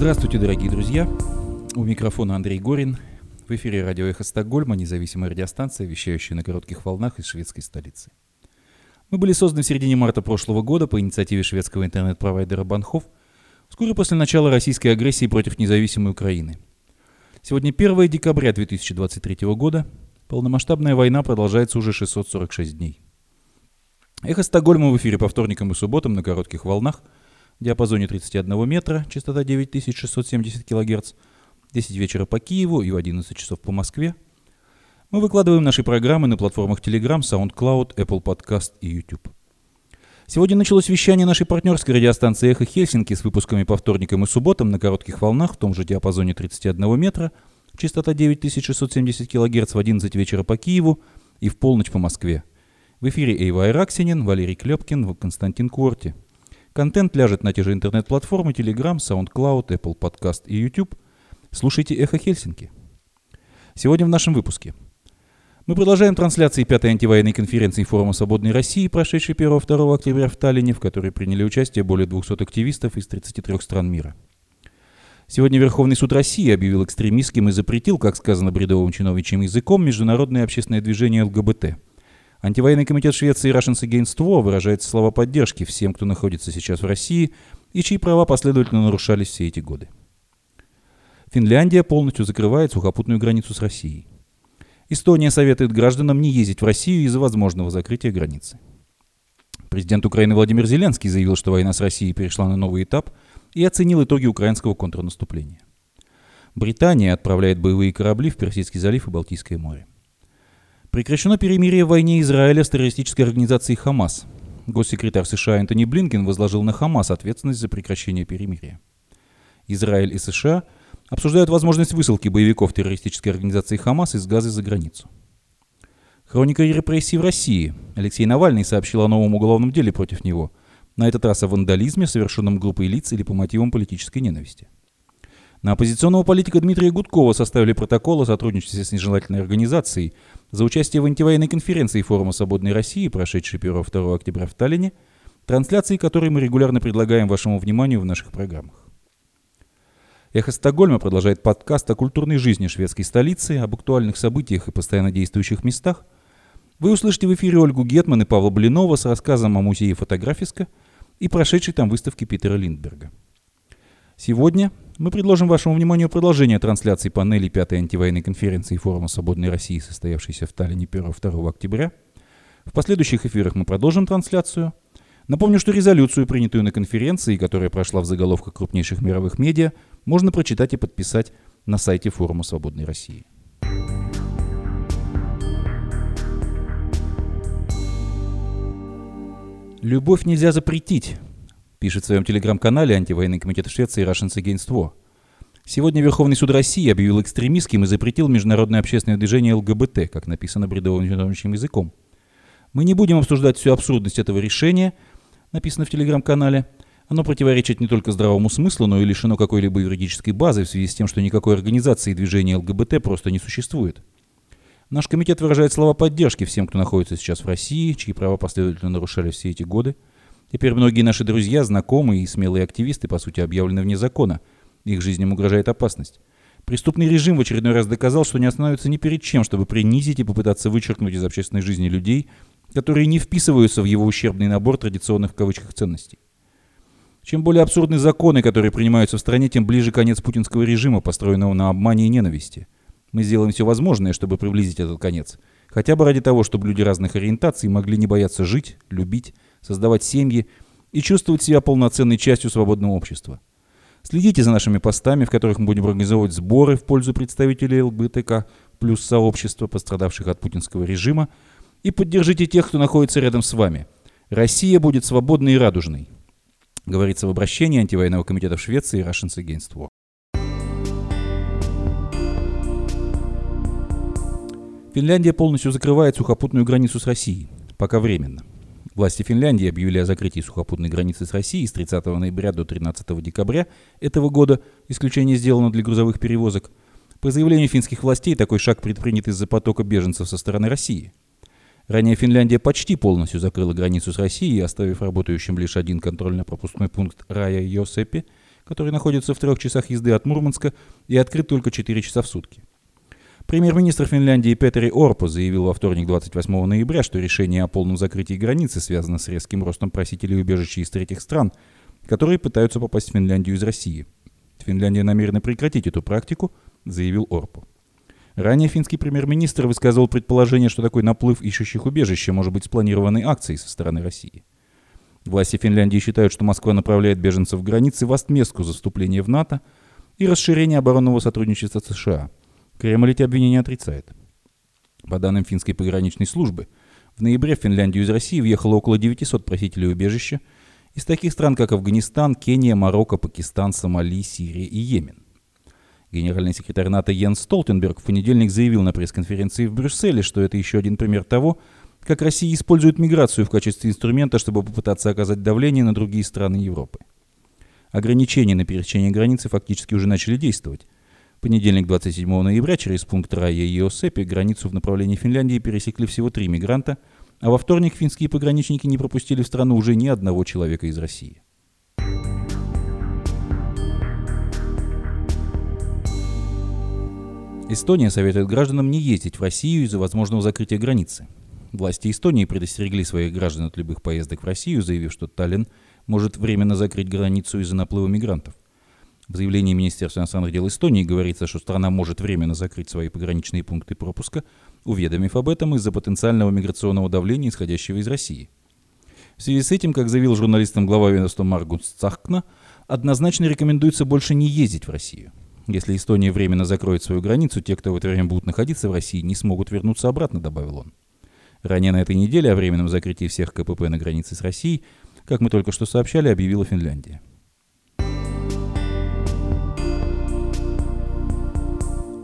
Здравствуйте, дорогие друзья. У микрофона Андрей Горин. В эфире радио «Эхо Стокгольма», независимая радиостанция, вещающая на коротких волнах из шведской столицы. Мы были созданы в середине марта прошлого года по инициативе шведского интернет-провайдера Банхов, вскоре после начала российской агрессии против независимой Украины. Сегодня 1 декабря 2023 года. Полномасштабная война продолжается уже 646 дней. Эхо Стокгольма в эфире по вторникам и субботам на коротких волнах диапазоне 31 метра, частота 9670 кГц, 10 вечера по Киеву и в 11 часов по Москве. Мы выкладываем наши программы на платформах Telegram, SoundCloud, Apple Podcast и YouTube. Сегодня началось вещание нашей партнерской радиостанции «Эхо Хельсинки» с выпусками по вторникам и субботам на коротких волнах в том же диапазоне 31 метра, частота 9670 кГц в 11 вечера по Киеву и в полночь по Москве – в эфире Эйва Айраксинин, Валерий Клепкин, Константин Корти. Контент ляжет на те же интернет-платформы Telegram, SoundCloud, Apple Podcast и YouTube. Слушайте «Эхо Хельсинки». Сегодня в нашем выпуске. Мы продолжаем трансляции пятой антивоенной конференции Форума Свободной России, прошедшей 1-2 октября в Таллине, в которой приняли участие более 200 активистов из 33 стран мира. Сегодня Верховный суд России объявил экстремистским и запретил, как сказано бредовым чиновничьим языком, международное общественное движение ЛГБТ – Антивоенный комитет Швеции Russians Against War выражает слова поддержки всем, кто находится сейчас в России и чьи права последовательно нарушались все эти годы. Финляндия полностью закрывает сухопутную границу с Россией. Эстония советует гражданам не ездить в Россию из-за возможного закрытия границы. Президент Украины Владимир Зеленский заявил, что война с Россией перешла на новый этап и оценил итоги украинского контрнаступления. Британия отправляет боевые корабли в Персидский залив и Балтийское море. Прекращено перемирие в войне Израиля с террористической организацией «Хамас». Госсекретарь США Энтони Блинкен возложил на «Хамас» ответственность за прекращение перемирия. Израиль и США обсуждают возможность высылки боевиков террористической организации «Хамас» из Газы за границу. Хроника репрессий в России. Алексей Навальный сообщил о новом уголовном деле против него. На этот раз о вандализме, совершенном группой лиц или по мотивам политической ненависти. На оппозиционного политика Дмитрия Гудкова составили протокол о сотрудничестве с нежелательной организацией за участие в антивоенной конференции Форума Свободной России, прошедшей 1-2 октября в Таллине, трансляции которой мы регулярно предлагаем вашему вниманию в наших программах. Эхо Стокгольма продолжает подкаст о культурной жизни шведской столицы, об актуальных событиях и постоянно действующих местах. Вы услышите в эфире Ольгу Гетман и Павла Блинова с рассказом о музее фотографиска и прошедшей там выставке Питера Линдберга. Сегодня мы предложим вашему вниманию продолжение трансляции панели пятой антивоенной конференции Форума Свободной России, состоявшейся в Таллине 1-2 октября. В последующих эфирах мы продолжим трансляцию. Напомню, что резолюцию, принятую на конференции, которая прошла в заголовках крупнейших мировых медиа, можно прочитать и подписать на сайте Форума Свободной России. Любовь нельзя запретить, пишет в своем телеграм-канале антивоенный комитет Швеции Russians Against War. Сегодня Верховный суд России объявил экстремистским и запретил международное общественное движение ЛГБТ, как написано бредовым чиновничьим языком. Мы не будем обсуждать всю абсурдность этого решения, написано в телеграм-канале. Оно противоречит не только здравому смыслу, но и лишено какой-либо юридической базы в связи с тем, что никакой организации движения ЛГБТ просто не существует. Наш комитет выражает слова поддержки всем, кто находится сейчас в России, чьи права последовательно нарушали все эти годы – Теперь многие наши друзья, знакомые и смелые активисты, по сути, объявлены вне закона. Их жизням угрожает опасность. Преступный режим в очередной раз доказал, что не остановится ни перед чем, чтобы принизить и попытаться вычеркнуть из общественной жизни людей, которые не вписываются в его ущербный набор традиционных в кавычках ценностей. Чем более абсурдны законы, которые принимаются в стране, тем ближе конец путинского режима, построенного на обмане и ненависти. Мы сделаем все возможное, чтобы приблизить этот конец. Хотя бы ради того, чтобы люди разных ориентаций могли не бояться жить, любить, создавать семьи и чувствовать себя полноценной частью свободного общества. Следите за нашими постами, в которых мы будем организовывать сборы в пользу представителей ЛГБТК плюс сообщества, пострадавших от путинского режима, и поддержите тех, кто находится рядом с вами. Россия будет свободной и радужной, говорится в обращении антивоенного комитета в Швеции Russians Against War. Финляндия полностью закрывает сухопутную границу с Россией, пока временно. Власти Финляндии объявили о закрытии сухопутной границы с Россией с 30 ноября до 13 декабря этого года. Исключение сделано для грузовых перевозок. По заявлению финских властей, такой шаг предпринят из-за потока беженцев со стороны России. Ранее Финляндия почти полностью закрыла границу с Россией, оставив работающим лишь один контрольно-пропускной пункт Рая Йосепи, который находится в трех часах езды от Мурманска и открыт только 4 часа в сутки. Премьер-министр Финляндии Петери Орпо заявил во вторник 28 ноября, что решение о полном закрытии границы связано с резким ростом просителей убежища из третьих стран, которые пытаются попасть в Финляндию из России. Финляндия намерена прекратить эту практику, заявил Орпо. Ранее финский премьер-министр высказывал предположение, что такой наплыв ищущих убежища может быть спланированной акцией со стороны России. Власти Финляндии считают, что Москва направляет беженцев в границы в отместку за вступление в НАТО и расширение оборонного сотрудничества США. Кремль эти обвинения отрицает. По данным финской пограничной службы, в ноябре в Финляндию из России въехало около 900 просителей убежища из таких стран, как Афганистан, Кения, Марокко, Пакистан, Сомали, Сирия и Йемен. Генеральный секретарь НАТО Йенс Столтенберг в понедельник заявил на пресс-конференции в Брюсселе, что это еще один пример того, как Россия использует миграцию в качестве инструмента, чтобы попытаться оказать давление на другие страны Европы. Ограничения на пересечение границы фактически уже начали действовать. Понедельник 27 ноября через пункт Рая и Иосепи границу в направлении Финляндии пересекли всего три мигранта, а во вторник финские пограничники не пропустили в страну уже ни одного человека из России. Эстония советует гражданам не ездить в Россию из-за возможного закрытия границы. Власти Эстонии предостерегли своих граждан от любых поездок в Россию, заявив, что Таллин может временно закрыть границу из-за наплыва мигрантов. В заявлении Министерства иностранных дел Эстонии говорится, что страна может временно закрыть свои пограничные пункты пропуска, уведомив об этом из-за потенциального миграционного давления, исходящего из России. В связи с этим, как заявил журналистам глава ведомства Маргус Цахкна, однозначно рекомендуется больше не ездить в Россию. Если Эстония временно закроет свою границу, те, кто в это время будут находиться в России, не смогут вернуться обратно, добавил он. Ранее на этой неделе о временном закрытии всех КПП на границе с Россией, как мы только что сообщали, объявила Финляндия.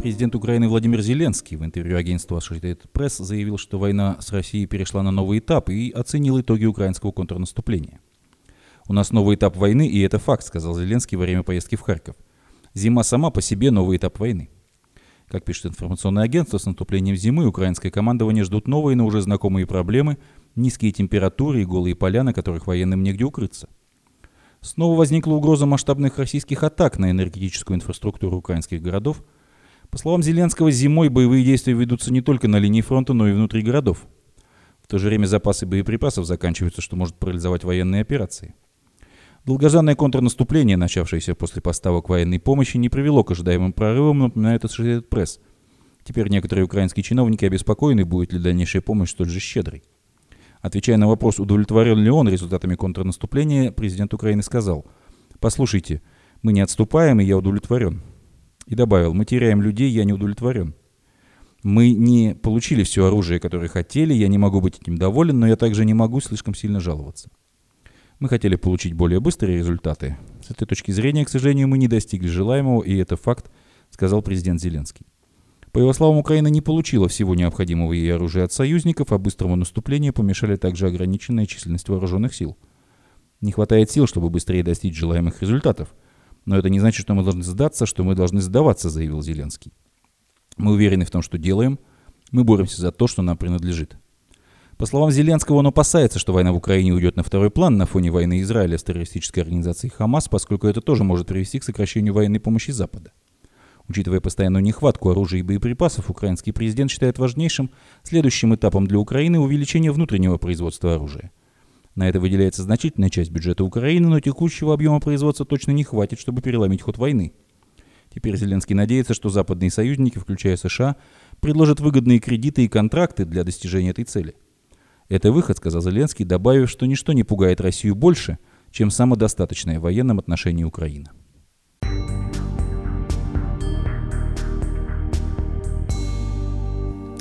Президент Украины Владимир Зеленский в интервью агентству Associated Press заявил, что война с Россией перешла на новый этап и оценил итоги украинского контрнаступления. «У нас новый этап войны, и это факт», — сказал Зеленский во время поездки в Харьков. «Зима сама по себе новый этап войны». Как пишет информационное агентство, с наступлением зимы украинское командование ждут новые, но уже знакомые проблемы, низкие температуры и голые поля, на которых военным негде укрыться. Снова возникла угроза масштабных российских атак на энергетическую инфраструктуру украинских городов. По словам Зеленского, зимой боевые действия ведутся не только на линии фронта, но и внутри городов. В то же время запасы боеприпасов заканчиваются, что может парализовать военные операции. Долгожданное контрнаступление, начавшееся после поставок военной помощи, не привело к ожидаемым прорывам, напоминает Associated Press. Теперь некоторые украинские чиновники обеспокоены, будет ли дальнейшая помощь столь же щедрой. Отвечая на вопрос, удовлетворен ли он результатами контрнаступления, президент Украины сказал, «Послушайте, мы не отступаем, и я удовлетворен». И добавил, «Мы теряем людей, я не удовлетворен». Мы не получили все оружие, которое хотели, я не могу быть этим доволен, но я также не могу слишком сильно жаловаться. Мы хотели получить более быстрые результаты. С этой точки зрения, к сожалению, мы не достигли желаемого, и это факт, сказал президент Зеленский. По его словам, Украина не получила всего необходимого ей оружия от союзников, а быстрому наступлению помешали также ограниченная численность вооруженных сил. Не хватает сил, чтобы быстрее достичь желаемых результатов. Но это не значит, что мы должны сдаться, что мы должны сдаваться, заявил Зеленский. Мы уверены в том, что делаем. Мы боремся за то, что нам принадлежит. По словам Зеленского, он опасается, что война в Украине уйдет на второй план на фоне войны Израиля с террористической организацией Хамас, поскольку это тоже может привести к сокращению военной помощи Запада. Учитывая постоянную нехватку оружия и боеприпасов, украинский президент считает важнейшим следующим этапом для Украины увеличение внутреннего производства оружия. На это выделяется значительная часть бюджета Украины, но текущего объема производства точно не хватит, чтобы переломить ход войны. Теперь Зеленский надеется, что западные союзники, включая США, предложат выгодные кредиты и контракты для достижения этой цели – это выход, сказал Зеленский, добавив, что ничто не пугает Россию больше, чем самодостаточная в военном отношении Украина.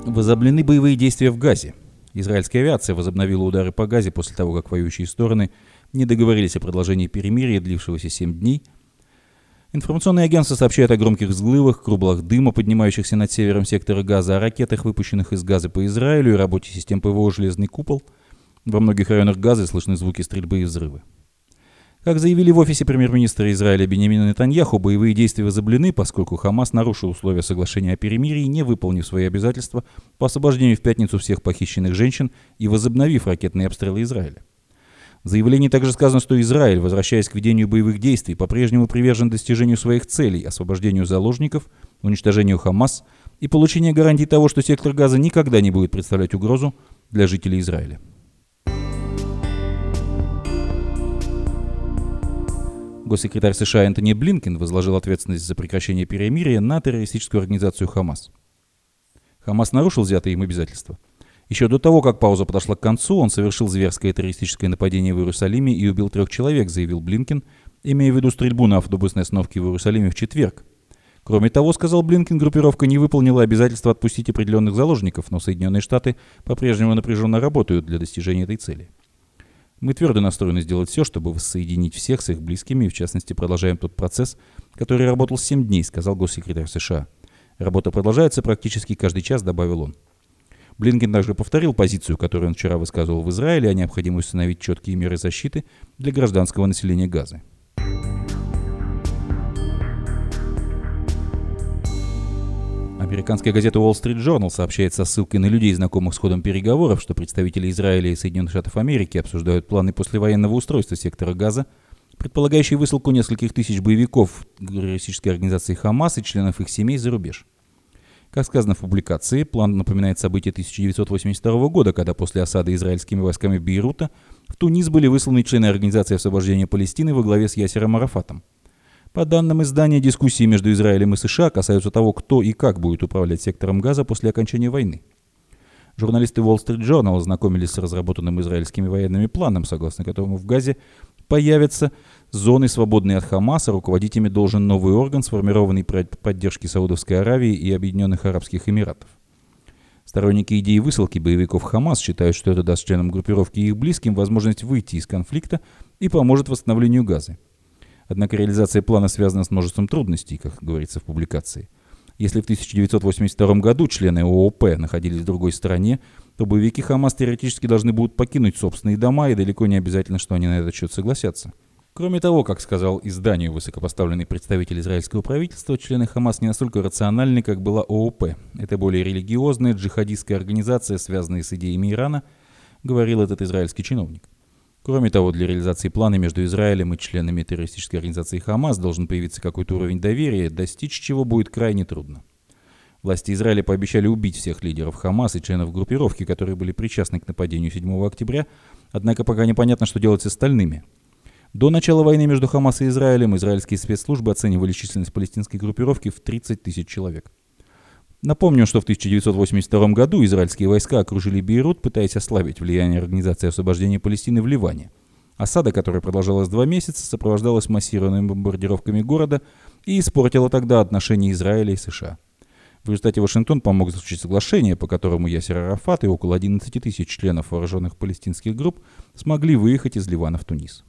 Возобновлены боевые действия в Газе. Израильская авиация возобновила удары по Газе после того, как воюющие стороны не договорились о продолжении перемирия, длившегося 7 дней – Информационные агентства сообщают о громких взрывах, круглах дыма, поднимающихся над севером сектора газа, о ракетах, выпущенных из газа по Израилю и работе систем ПВО «Железный купол». Во многих районах газа слышны звуки стрельбы и взрывы. Как заявили в офисе премьер-министра Израиля Бенемина Нетаньяху, боевые действия возоблены, поскольку Хамас нарушил условия соглашения о перемирии, не выполнив свои обязательства по освобождению в пятницу всех похищенных женщин и возобновив ракетные обстрелы Израиля. В заявлении также сказано, что Израиль, возвращаясь к ведению боевых действий, по-прежнему привержен достижению своих целей, освобождению заложников, уничтожению Хамас и получению гарантий того, что сектор газа никогда не будет представлять угрозу для жителей Израиля. Госсекретарь США Энтони Блинкен возложил ответственность за прекращение перемирия на террористическую организацию Хамас. Хамас нарушил взятые им обязательства – еще до того, как пауза подошла к концу, он совершил зверское террористическое нападение в Иерусалиме и убил трех человек, заявил Блинкин, имея в виду стрельбу на автобусной остановке в Иерусалиме в четверг. Кроме того, сказал Блинкин, группировка не выполнила обязательство отпустить определенных заложников, но Соединенные Штаты по-прежнему напряженно работают для достижения этой цели. Мы твердо настроены сделать все, чтобы воссоединить всех с их близкими, и в частности продолжаем тот процесс, который работал 7 дней, сказал госсекретарь США. Работа продолжается практически каждый час, добавил он. Блинкен также повторил позицию, которую он вчера высказывал в Израиле о необходимости установить четкие меры защиты для гражданского населения Газы. Американская газета Wall Street Journal сообщает со ссылкой на людей, знакомых с ходом переговоров, что представители Израиля и Соединенных Штатов Америки обсуждают планы послевоенного устройства сектора Газа, предполагающие высылку нескольких тысяч боевиков террористической организации Хамас и членов их семей за рубеж. Как сказано в публикации, план напоминает события 1982 года, когда после осады израильскими войсками Бейрута в Тунис были высланы члены Организации освобождения Палестины во главе с Ясером Арафатом. По данным издания, дискуссии между Израилем и США касаются того, кто и как будет управлять сектором газа после окончания войны. Журналисты Wall Street Journal ознакомились с разработанным израильскими военными планом, согласно которому в Газе появятся зоны, свободные от Хамаса, руководить ими должен новый орган, сформированный при поддержке Саудовской Аравии и Объединенных Арабских Эмиратов. Сторонники идеи высылки боевиков Хамас считают, что это даст членам группировки и их близким возможность выйти из конфликта и поможет восстановлению Газы. Однако реализация плана связана с множеством трудностей, как говорится в публикации. Если в 1982 году члены ООП находились в другой стране, то боевики Хамас теоретически должны будут покинуть собственные дома, и далеко не обязательно, что они на этот счет согласятся. Кроме того, как сказал изданию высокопоставленный представитель израильского правительства, члены Хамас не настолько рациональны, как была ООП. Это более религиозная джихадистская организация, связанная с идеями Ирана, говорил этот израильский чиновник. Кроме того, для реализации плана между Израилем и членами террористической организации Хамас должен появиться какой-то уровень доверия, достичь чего будет крайне трудно. Власти Израиля пообещали убить всех лидеров Хамас и членов группировки, которые были причастны к нападению 7 октября, однако пока непонятно, что делать с остальными. До начала войны между Хамас и Израилем израильские спецслужбы оценивали численность палестинской группировки в 30 тысяч человек. Напомню, что в 1982 году израильские войска окружили Бейрут, пытаясь ослабить влияние Организации освобождения Палестины в Ливане. Осада, которая продолжалась два месяца, сопровождалась массированными бомбардировками города и испортила тогда отношения Израиля и США. В результате Вашингтон помог заключить соглашение, по которому Ясер Арафат и около 11 тысяч членов вооруженных палестинских групп смогли выехать из Ливана в Тунис.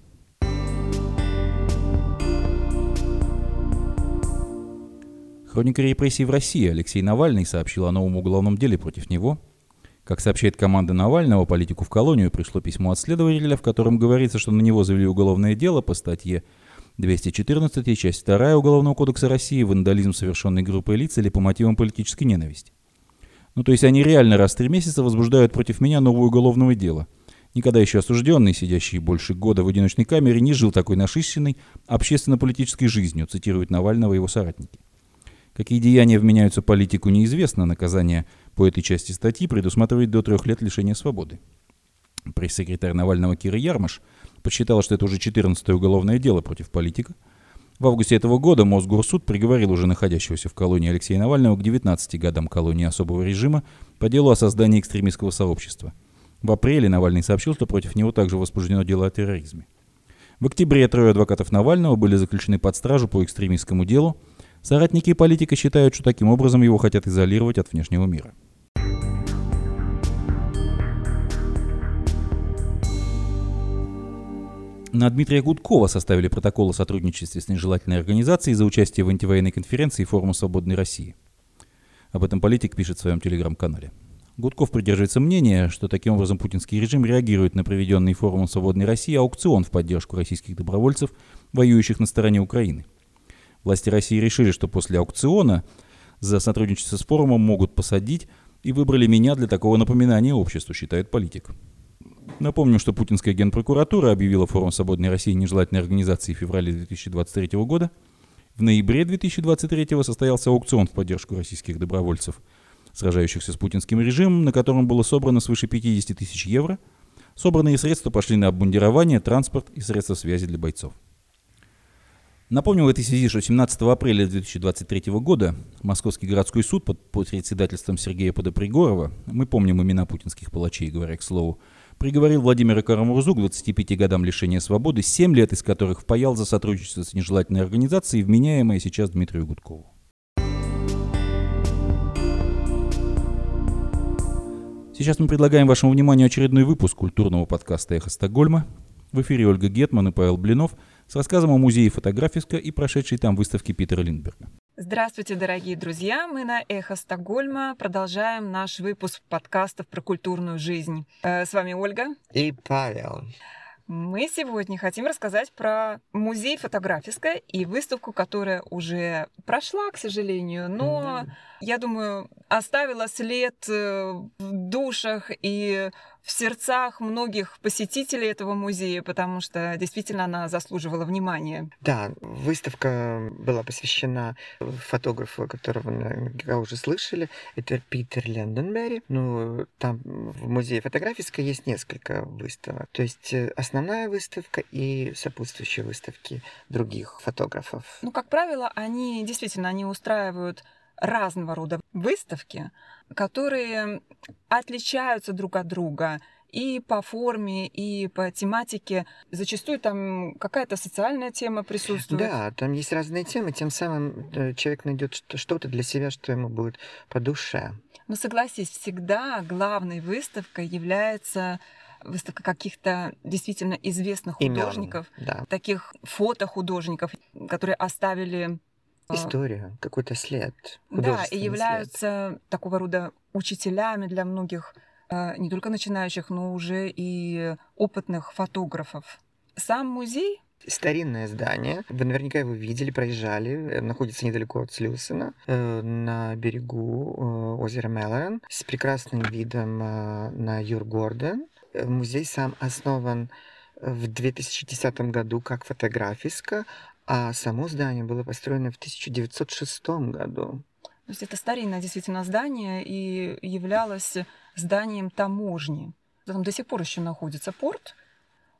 Хроника репрессий в России Алексей Навальный сообщил о новом уголовном деле против него. Как сообщает команда Навального, политику в колонию пришло письмо от следователя, в котором говорится, что на него завели уголовное дело по статье 214, часть 2 Уголовного кодекса России «Вандализм, совершенный группой лиц или по мотивам политической ненависти». Ну, то есть они реально раз в три месяца возбуждают против меня новое уголовное дело. Никогда еще осужденный, сидящий больше года в одиночной камере, не жил такой насыщенной общественно-политической жизнью, цитируют Навального и его соратники. Какие деяния вменяются политику, неизвестно. Наказание по этой части статьи предусматривает до трех лет лишения свободы. Пресс-секретарь Навального Кира Ярмаш посчитала, что это уже 14-е уголовное дело против политика. В августе этого года Мосгорсуд приговорил уже находящегося в колонии Алексея Навального к 19 годам колонии особого режима по делу о создании экстремистского сообщества. В апреле Навальный сообщил, что против него также возбуждено дело о терроризме. В октябре трое адвокатов Навального были заключены под стражу по экстремистскому делу. Соратники политика считают, что таким образом его хотят изолировать от внешнего мира. На Дмитрия Гудкова составили протокол о сотрудничестве с нежелательной организацией за участие в антивоенной конференции Форума Свободной России. Об этом политик пишет в своем телеграм-канале. Гудков придерживается мнения, что таким образом путинский режим реагирует на проведенный форумом Свободной России аукцион в поддержку российских добровольцев, воюющих на стороне Украины. Власти России решили, что после аукциона за сотрудничество с форумом могут посадить и выбрали меня для такого напоминания обществу, считает политик. Напомню, что путинская генпрокуратура объявила форум «Свободной России» нежелательной организацией в феврале 2023 года. В ноябре 2023 состоялся аукцион в поддержку российских добровольцев, сражающихся с путинским режимом, на котором было собрано свыше 50 тысяч евро. Собранные средства пошли на обмундирование, транспорт и средства связи для бойцов. Напомню в этой связи, что 17 апреля 2023 года Московский городской суд под, под председательством Сергея Подопригорова, мы помним имена путинских палачей, говоря к слову, приговорил Владимира Карамурзу к 25 годам лишения свободы, 7 лет из которых впаял за сотрудничество с нежелательной организацией, вменяемое сейчас Дмитрию Гудкову. Сейчас мы предлагаем вашему вниманию очередной выпуск культурного подкаста «Эхо Стокгольма». В эфире Ольга Гетман и Павел Блинов – с рассказом о музее фотографиска и прошедшей там выставке Питера Линдберга. Здравствуйте, дорогие друзья! Мы на «Эхо Стокгольма» продолжаем наш выпуск подкастов про культурную жизнь. Э, с вами Ольга. И Павел. Мы сегодня хотим рассказать про музей фотографиска и выставку, которая уже прошла, к сожалению, но, mm-hmm. Я думаю, оставила след э, в душах и в сердцах многих посетителей этого музея, потому что действительно она заслуживала внимания. Да, выставка была посвящена фотографу, которого наверняка уже слышали. Это Питер Ленденберри. Ну, там в музее фотографической есть несколько выставок. То есть э, основная выставка и сопутствующие выставки других фотографов. Ну, как правило, они действительно они устраивают разного рода выставки, которые отличаются друг от друга и по форме, и по тематике. Зачастую там какая-то социальная тема присутствует. Да, там есть разные темы, тем самым э, человек найдет что-то для себя, что ему будет по душе. Но согласись, всегда главной выставкой является выставка каких-то действительно известных художников, Имен, да. таких фотохудожников, которые оставили а. История, какой-то след. Да, и являются след. такого рода учителями для многих а, не только начинающих, но уже и опытных фотографов. Сам музей Старинное здание. Вы наверняка его видели, проезжали. Э, находится недалеко от Слюсена, э, на берегу э, озера Мелорен, с прекрасным видом на Юргорден. Музей сам основан в 2010 году как фотографиска, а само здание было построено в 1906 году. То есть это старинное действительно здание и являлось зданием таможни. Там до сих пор еще находится порт.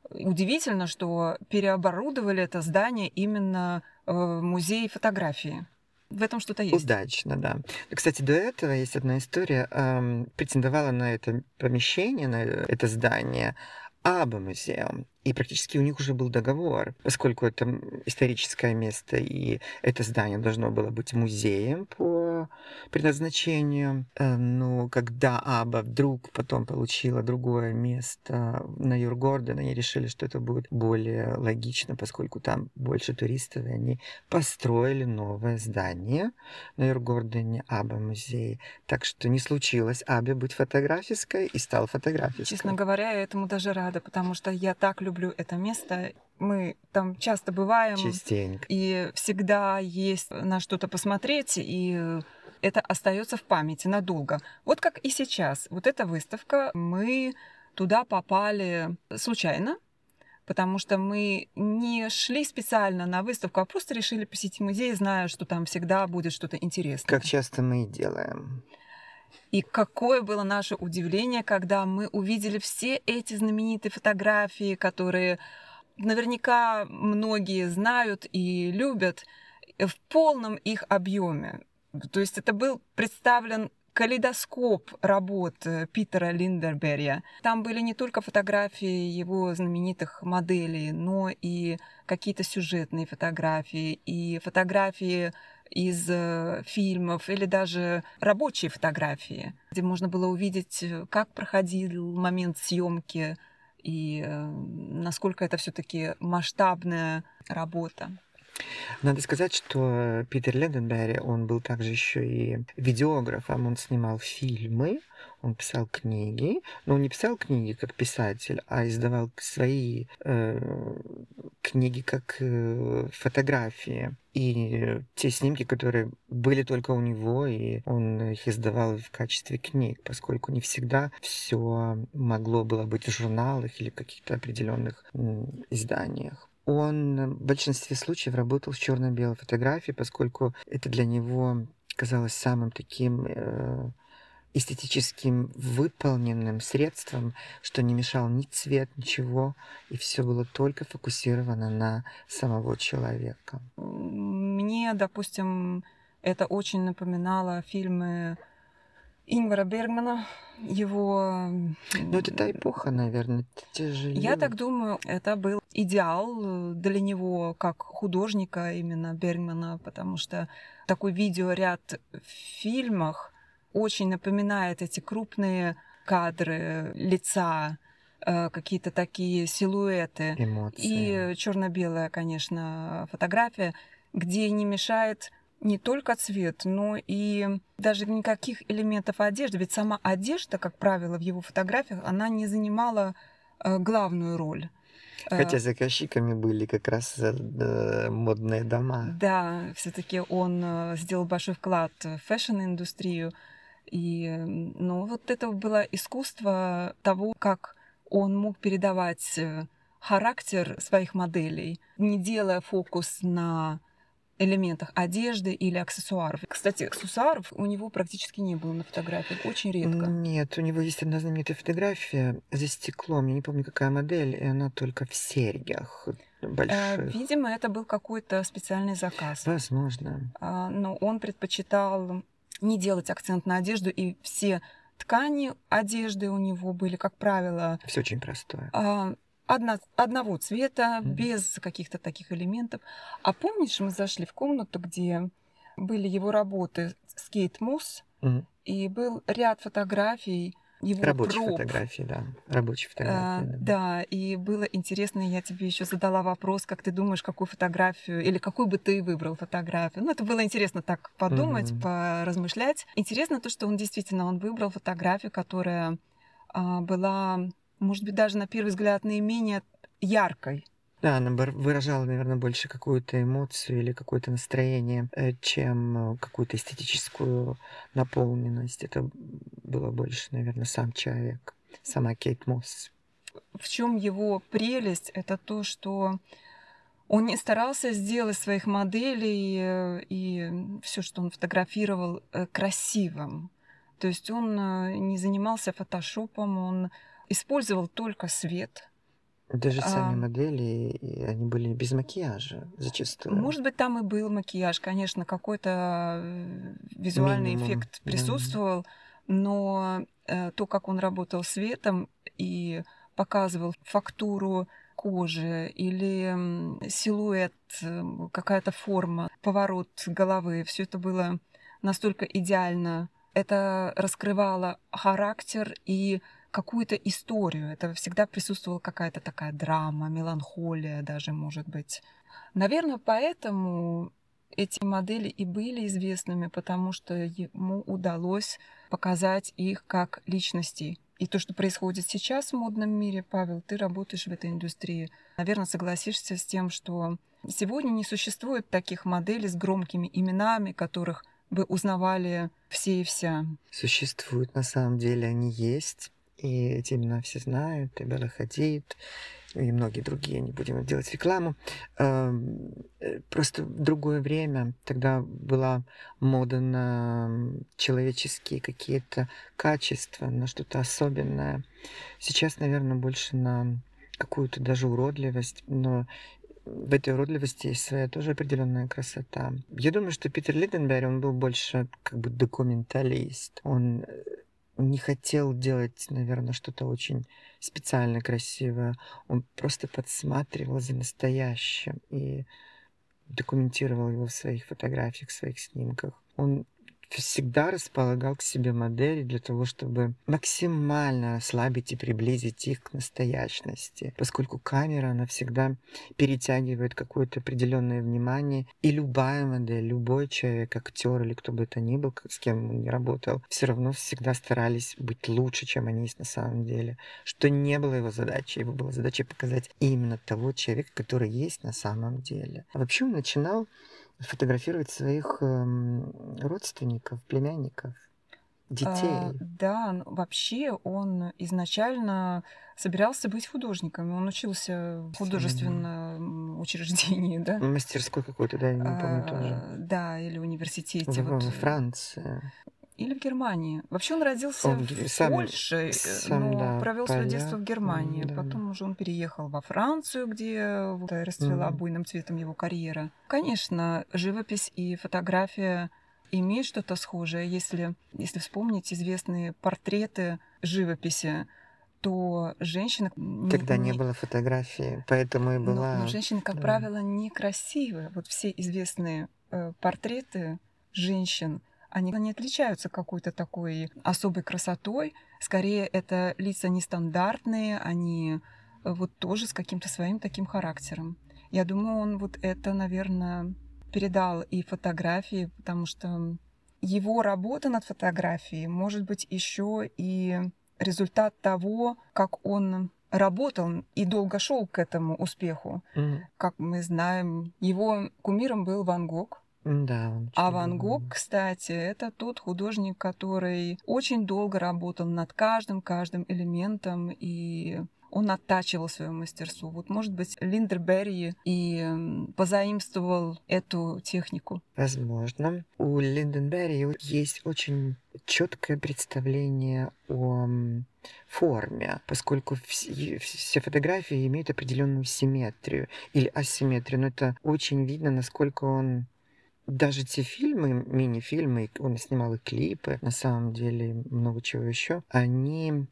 Удивительно, что переоборудовали это здание именно в музей фотографии. В этом что-то есть. Удачно, да. Кстати, до этого есть одна история. Эм, претендовала на это помещение, на это здание Аба музеем. И практически у них уже был договор, поскольку это историческое место, и это здание должно было быть музеем по предназначению. Э, но когда Аба вдруг потом получила другое место на Юргорден, они решили, что это будет более логично, поскольку там больше туристов, и они построили новое здание на Юргордене, Аба музей. Так что не случилось Абе быть фотографиской и стал фотографиской. Честно говоря, я этому даже рада, потому что я так люблю люблю это место. Мы там часто бываем. Частенько. И всегда есть на что-то посмотреть, и это остается в памяти надолго. Вот как и сейчас. Вот эта выставка, мы туда попали случайно, потому что мы не шли специально на выставку, а просто решили посетить музей, зная, что там всегда будет что-то интересное. Как часто мы и делаем. И какое было наше удивление, когда мы увидели все эти знаменитые фотографии, которые наверняка многие знают и любят в полном их объеме. То есть это был представлен калейдоскоп работ э, Питера Линдерберия. Там были не только фотографии его знаменитых моделей, но и какие-то сюжетные фотографии, и фотографии из э, фильмов или даже рабочие фотографии, где можно было увидеть, э, как проходил момент съемки и э, насколько это все-таки масштабная работа. Надо сказать, что Питер Ленденберри, он был также еще и видеографом, он снимал фильмы, Он писал книги, но он не писал книги как писатель, а издавал свои э, книги как э, фотографии. И те снимки, которые были только у него, и он их издавал в качестве книг, поскольку не всегда все могло было быть в журналах или каких-то определенных изданиях. Он в большинстве случаев работал с черно-белой фотографией, поскольку это для него казалось самым таким э, эстетическим выполненным средством, что не мешал ни цвет, ничего, и все было только фокусировано на самого человека. Мне, допустим, это очень напоминало фильмы Ингвара Бергмана, его... Ну, это та эпоха, наверное, тяжелее. Я так думаю, это был идеал для него как художника именно Бергмана, потому что такой видеоряд в фильмах очень напоминает эти крупные кадры лица, э, какие-то такие силуэты. Эмоции. И черно-белая, конечно, фотография, где не мешает не только цвет, но и даже никаких элементов одежды. Ведь сама одежда, как правило, в его фотографиях, она не занимала э, главную роль. Хотя э, заказчиками были как раз модные дома. Да, все-таки он сделал большой вклад в fashion-индустрию. И ну, вот это было искусство того, как он мог передавать характер своих моделей, не делая фокус на элементах одежды или аксессуаров. Кстати, аксессуаров у него практически не было на фотографиях, очень редко. Нет, у него есть одна знаменитая фотография за стеклом, я не помню, какая модель, и она только в серьгах э, больших. Видимо, это был какой-то специальный заказ. Возможно. А, но он предпочитал не делать акцент на одежду, и все ткани одежды у него были, как правило... Все очень простое. А, одна, одного цвета, mm-hmm. без каких-то таких элементов. А помнишь, мы зашли в комнату, где были его работы с Кейт Мосс, mm-hmm. и был ряд фотографий его Рабочие проб. фотографии, да. Рабочие фотографии. А, да. да, и было интересно, я тебе еще задала вопрос, как ты думаешь, какую фотографию, или какую бы ты выбрал фотографию. Ну, это было интересно так подумать, угу. поразмышлять. Интересно то, что он действительно, он выбрал фотографию, которая а, была может быть, даже на первый взгляд наименее яркой. Да, она выражала, наверное, больше какую-то эмоцию или какое-то настроение, э, чем э, какую-то эстетическую наполненность. Это было больше, наверное, сам человек, сама Кейт Мосс. В чем его прелесть? Это то, что он не старался сделать своих моделей э, и все, что он фотографировал, красивым. То есть он не занимался фотошопом, он использовал только свет. Даже сами а, модели, они были без макияжа зачастую. Может быть, там и был макияж, конечно, какой-то э, визуальный Минимум, эффект присутствовал, да. но э, то, как он работал светом и показывал фактуру кожи или силуэт, э, какая-то форма, поворот головы, все это было настолько идеально. Это раскрывало характер и какую-то историю. Это всегда присутствовала какая-то такая драма, меланхолия даже, может быть. Наверное, поэтому эти модели и были известными, потому что ему удалось показать их как личности. И то, что происходит сейчас в модном мире, Павел, ты работаешь в этой индустрии, наверное, согласишься с тем, что сегодня не существует таких моделей с громкими именами, которых бы узнавали все и вся. Существуют, на самом деле они есть и имена все знают, и Белла Хадид, и многие другие, не будем делать рекламу. Эм, э, просто в другое время тогда была мода на человеческие какие-то качества, на что-то особенное. Сейчас, наверное, больше на какую-то даже уродливость, но в этой уродливости есть своя тоже определенная красота. Я думаю, что Питер Лиденберг, он был больше как бы документалист. Он э, не хотел делать, наверное, что-то очень специально красивое. Он просто подсматривал за настоящим и документировал его в своих фотографиях, в своих снимках. Он всегда располагал к себе модели для того, чтобы максимально ослабить и приблизить их к настоящности, поскольку камера, она всегда перетягивает какое-то определенное внимание, и любая модель, любой человек, актер или кто бы это ни был, с кем он не работал, все равно всегда старались быть лучше, чем они есть на самом деле, что не было его задачей. Его была задача показать именно того человека, который есть на самом деле. А вообще он начинал фотографировать своих эм, родственников, племянников, детей. А, да, ну, вообще он изначально собирался быть художником. Он учился в художественном учреждении, да? Мастерской какой-то, да, я не помню а, тоже. Да, или университете. В, вот. Во Франции. Или в Германии. Вообще он родился он в сам, Польше, сам, но да, провел свое детство в Германии. Да. Потом уже он переехал во Францию, где расцвела mm. буйным цветом его карьера. Конечно, живопись и фотография имеют что-то схожее. Если, если вспомнить известные портреты живописи, то женщина... Тогда не, не было фотографии, поэтому и была... Но, но женщины, как да. правило, некрасивые. Вот все известные э, портреты женщин, они не отличаются какой-то такой особой красотой. Скорее, это лица нестандартные, они э, вот тоже с каким-то своим таким характером. Я думаю, он вот это, наверное, передал и фотографии, потому что его работа над фотографией может быть еще и результат того, как он работал и долго шел к этому успеху. Mm. Как мы знаем, его кумиром был Ван Гог. Да. А Ван Гог, кстати, это тот художник, который очень долго работал над каждым, каждым элементом и он оттачивал свое мастерство. Вот, может быть, Линдерберри и позаимствовал эту технику. Возможно. У Линденберри есть очень четкое представление о форме, поскольку все, все фотографии имеют определенную симметрию или асимметрию, но это очень видно, насколько он даже те фильмы, мини-фильмы, он снимал и клипы, на самом деле много чего еще, они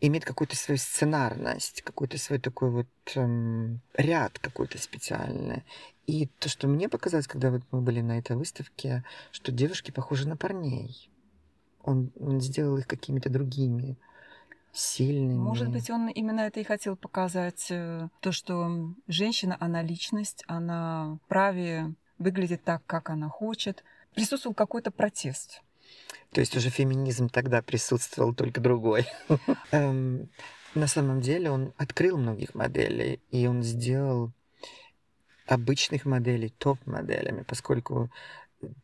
имеют какую-то свою сценарность, какой-то свой такой вот эм, ряд какой-то специальный. И то, что мне показалось, когда вот мы были на этой выставке, что девушки похожи на парней. Он, он сделал их какими-то другими сильными. Может быть, он именно это и хотел показать, э, то, что женщина, она личность, она праве выглядит так, как она хочет. Присутствовал какой-то протест. То есть уже феминизм тогда присутствовал, только другой. Эм, на самом деле он открыл многих моделей, и он сделал обычных моделей топ-моделями, поскольку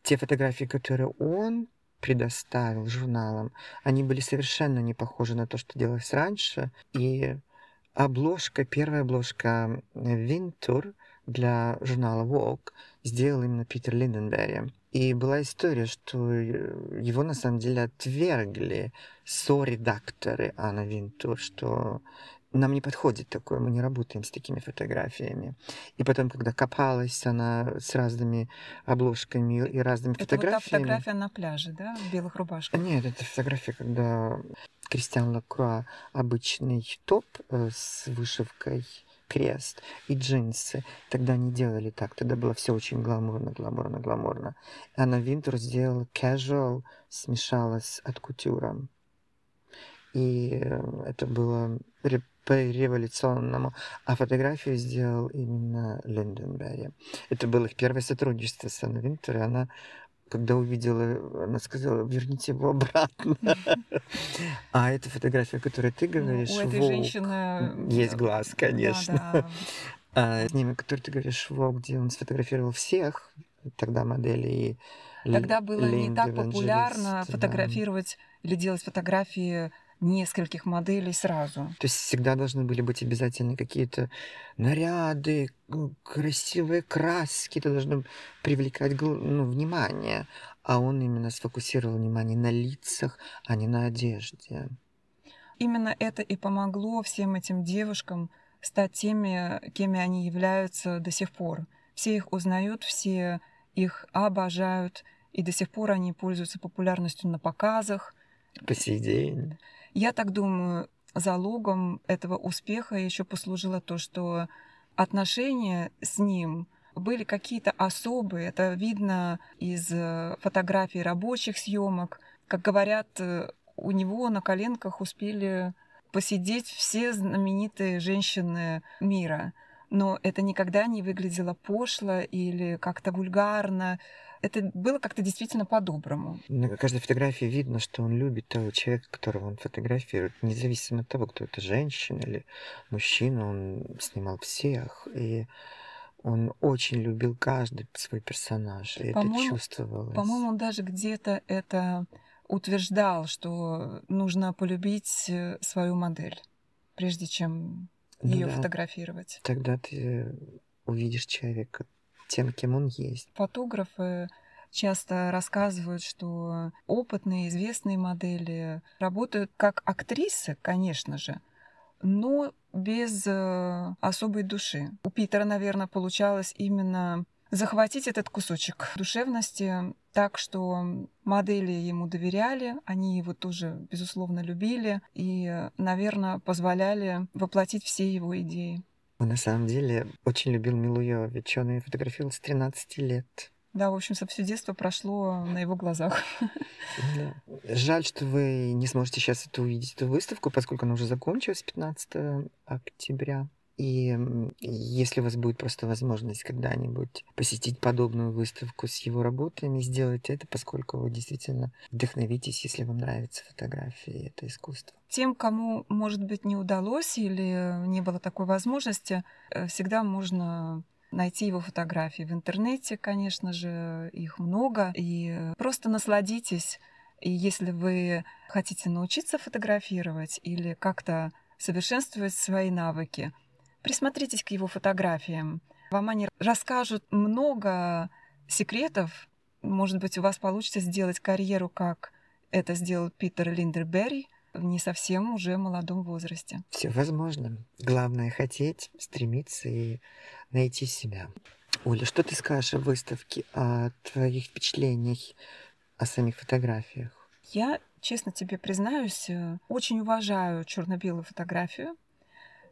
те фотографии, которые он предоставил журналам, они были совершенно не похожи на то, что делалось раньше. И обложка, первая обложка Винтур для журнала Vogue сделал именно Питер Линденберри. И была история, что э, его на самом деле отвергли со-редакторы Анна Винтур, что нам не подходит такое, мы не работаем с такими фотографиями. И потом, когда копалась она с разными обложками и разными это фотографиями... Это вот фотография на пляже, да, в белых рубашках? Нет, это фотография, когда Кристиан Лакруа обычный топ э, с вышивкой крест и джинсы. Тогда не делали так. Тогда было все очень гламурно, гламурно, гламурно. Анна Винтур сделала casual, смешала с от кутюром. И э, это было по-революционному. А фотографию сделал именно Линденберри. Это было их первое сотрудничество с Анной Винтер, и она когда увидела, она сказала, верните его обратно. А эта фотография, о которой ты ну, говоришь, У этой женщины... Есть глаз, конечно. А снимок, который ты говоришь, Волк, где он сфотографировал всех, тогда модели Тогда было не так популярно фотографировать или делать фотографии нескольких моделей сразу. То есть всегда должны были быть обязательно какие-то наряды, красивые краски, это должно привлекать ну, внимание. А он именно сфокусировал внимание на лицах, а не на одежде. Именно это и помогло всем этим девушкам стать теми, кеми они являются до сих пор. Все их узнают, все их обожают, и до сих пор они пользуются популярностью на показах. По сей день. Я так думаю, залогом этого успеха еще послужило то, что отношения с ним были какие-то особые. Это видно из э, фотографий рабочих съемок. Как говорят, э, у него на коленках успели посидеть все знаменитые женщины мира. Но это никогда не выглядело пошло или как-то вульгарно. Это было как-то действительно по-доброму. На каждой фотографии видно, что он любит того человека, которого он фотографирует, независимо от того, кто это женщина или мужчина. Он снимал всех, и он очень любил каждый свой персонаж, и это чувствовалось. По-моему, он даже где-то это утверждал, что нужно полюбить э, свою модель, прежде чем ну ее да. фотографировать. Тогда ты увидишь человека тем, кем он есть. Фотографы часто рассказывают, что опытные, известные модели работают как актрисы, конечно же, но без э, особой души. У Питера, наверное, получалось именно захватить этот кусочек душевности так, что модели ему доверяли, они его тоже, безусловно, любили и, наверное, позволяли воплотить все его идеи. Он на самом деле очень любил Милу Йович, он ее фотографировал с 13 лет. Да, в общем, все детство прошло на его глазах. Да. Жаль, что вы не сможете сейчас это увидеть, эту выставку, поскольку она уже закончилась 15 октября. И если у вас будет просто возможность когда-нибудь посетить подобную выставку с его работами, сделайте это, поскольку вы действительно вдохновитесь, если вам нравятся фотографии, это искусство. Тем, кому, может быть, не удалось или не было такой возможности, э, всегда можно найти его фотографии в интернете, конечно же, их много, и просто насладитесь. И если вы хотите научиться фотографировать или как-то совершенствовать свои навыки, Присмотритесь к его фотографиям. Вам они расскажут много секретов. Может быть, у вас получится сделать карьеру, как это сделал Питер Линдерберри в не совсем уже молодом возрасте. Все возможно. Главное хотеть, стремиться и найти себя. Оля, что ты скажешь о выставке, о твоих впечатлениях, о самих фотографиях? Я, честно тебе признаюсь, э, очень уважаю черно-белую фотографию.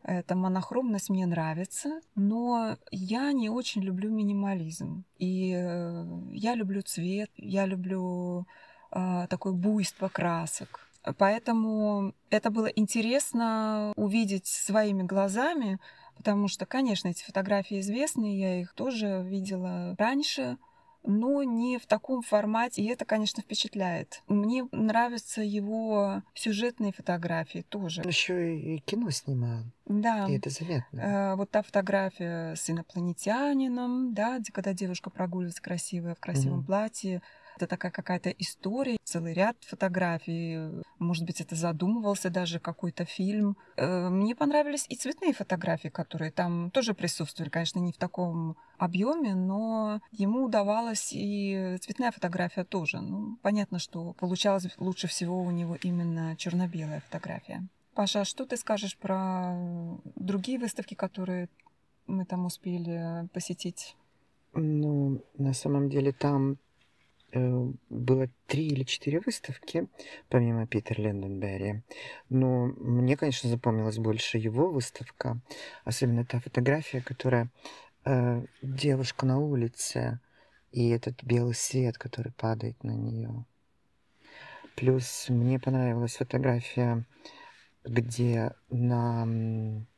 Эта монохромность мне нравится, но я не очень люблю минимализм. И э, я люблю цвет, я люблю э, такое буйство красок. Поэтому это было интересно увидеть своими глазами, потому что, конечно, эти фотографии известны, я их тоже видела раньше, но не в таком формате, и это, конечно, впечатляет. Мне нравятся его сюжетные фотографии тоже. Еще и кино снимал. Да. И это заметно. Э, вот та фотография с инопланетянином, да, где когда девушка прогуливается красивая в красивом угу. платье, это такая какая-то история, целый ряд фотографий. Может быть, это задумывался даже какой-то фильм. Э, мне понравились и цветные фотографии, которые там тоже присутствовали. Конечно, не в таком объеме, но ему удавалось и цветная фотография тоже. Ну, понятно, что получалось лучше всего у него именно черно-белая фотография. Паша, а что ты скажешь про другие выставки, которые мы там успели посетить? Ну, на самом деле там было три или четыре выставки, помимо Питера Ленденберри. Но мне, конечно, запомнилась больше его выставка, особенно та фотография, которая э, девушка на улице и этот белый свет, который падает на нее. Плюс мне понравилась фотография, где на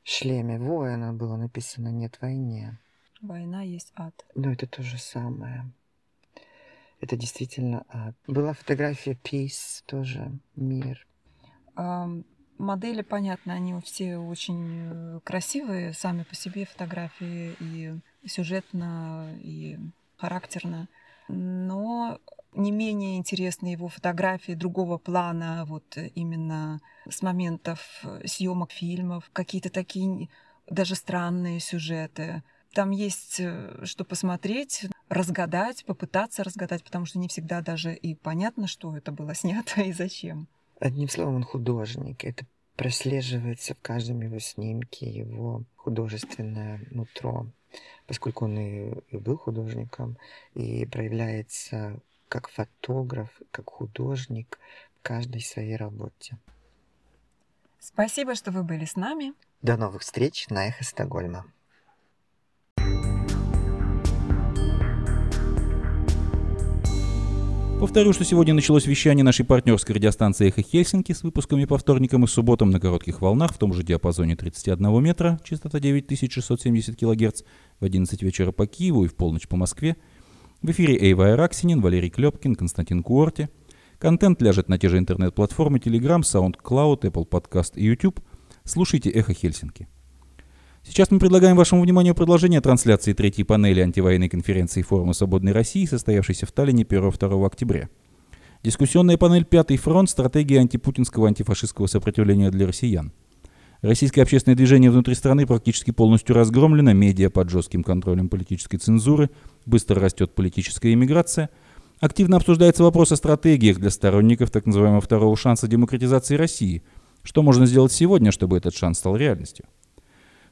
шлеме воина было написано «Нет войне». Война есть ад. Ну, это то же самое. Это действительно ад. Была фотография Peace тоже, мир. А, модели, понятно, они все очень э, красивые сами по себе фотографии и сюжетно, и характерно. Но не менее интересны его фотографии другого плана, вот именно с моментов съемок фильмов, какие-то такие даже странные сюжеты. Там есть э, что посмотреть, разгадать, попытаться разгадать, потому что не всегда даже и понятно, что это было снято и зачем. Одним словом, он художник. Это прослеживается в каждом его снимке, его художественное нутро, поскольку он и, и был художником, и проявляется как фотограф, как художник в каждой своей работе. Спасибо, что вы были с нами. До новых встреч на Эхо Стокгольма. Повторю, что сегодня началось вещание нашей партнерской радиостанции «Эхо Хельсинки» с выпусками по вторникам и субботам на коротких волнах в том же диапазоне 31 метра, частота 9670 кГц, в 11 вечера по Киеву и в полночь по Москве. В эфире Эйва Айраксинин, Валерий Клепкин, Константин Куорти. Контент ляжет на те же интернет-платформы Telegram, SoundCloud, Apple Podcast и YouTube. Слушайте «Эхо Хельсинки». Сейчас мы предлагаем вашему вниманию продолжение трансляции третьей панели антивоенной конференции Форума Свободной России, состоявшейся в Таллине 1-2 октября. Дискуссионная панель «Пятый фронт. Стратегия антипутинского антифашистского сопротивления для россиян». Российское общественное движение внутри страны практически полностью разгромлено, медиа под жестким контролем политической цензуры, быстро растет политическая иммиграция. Активно обсуждается вопрос о стратегиях для сторонников так называемого второго шанса демократизации России. Что можно сделать сегодня, чтобы этот шанс стал реальностью?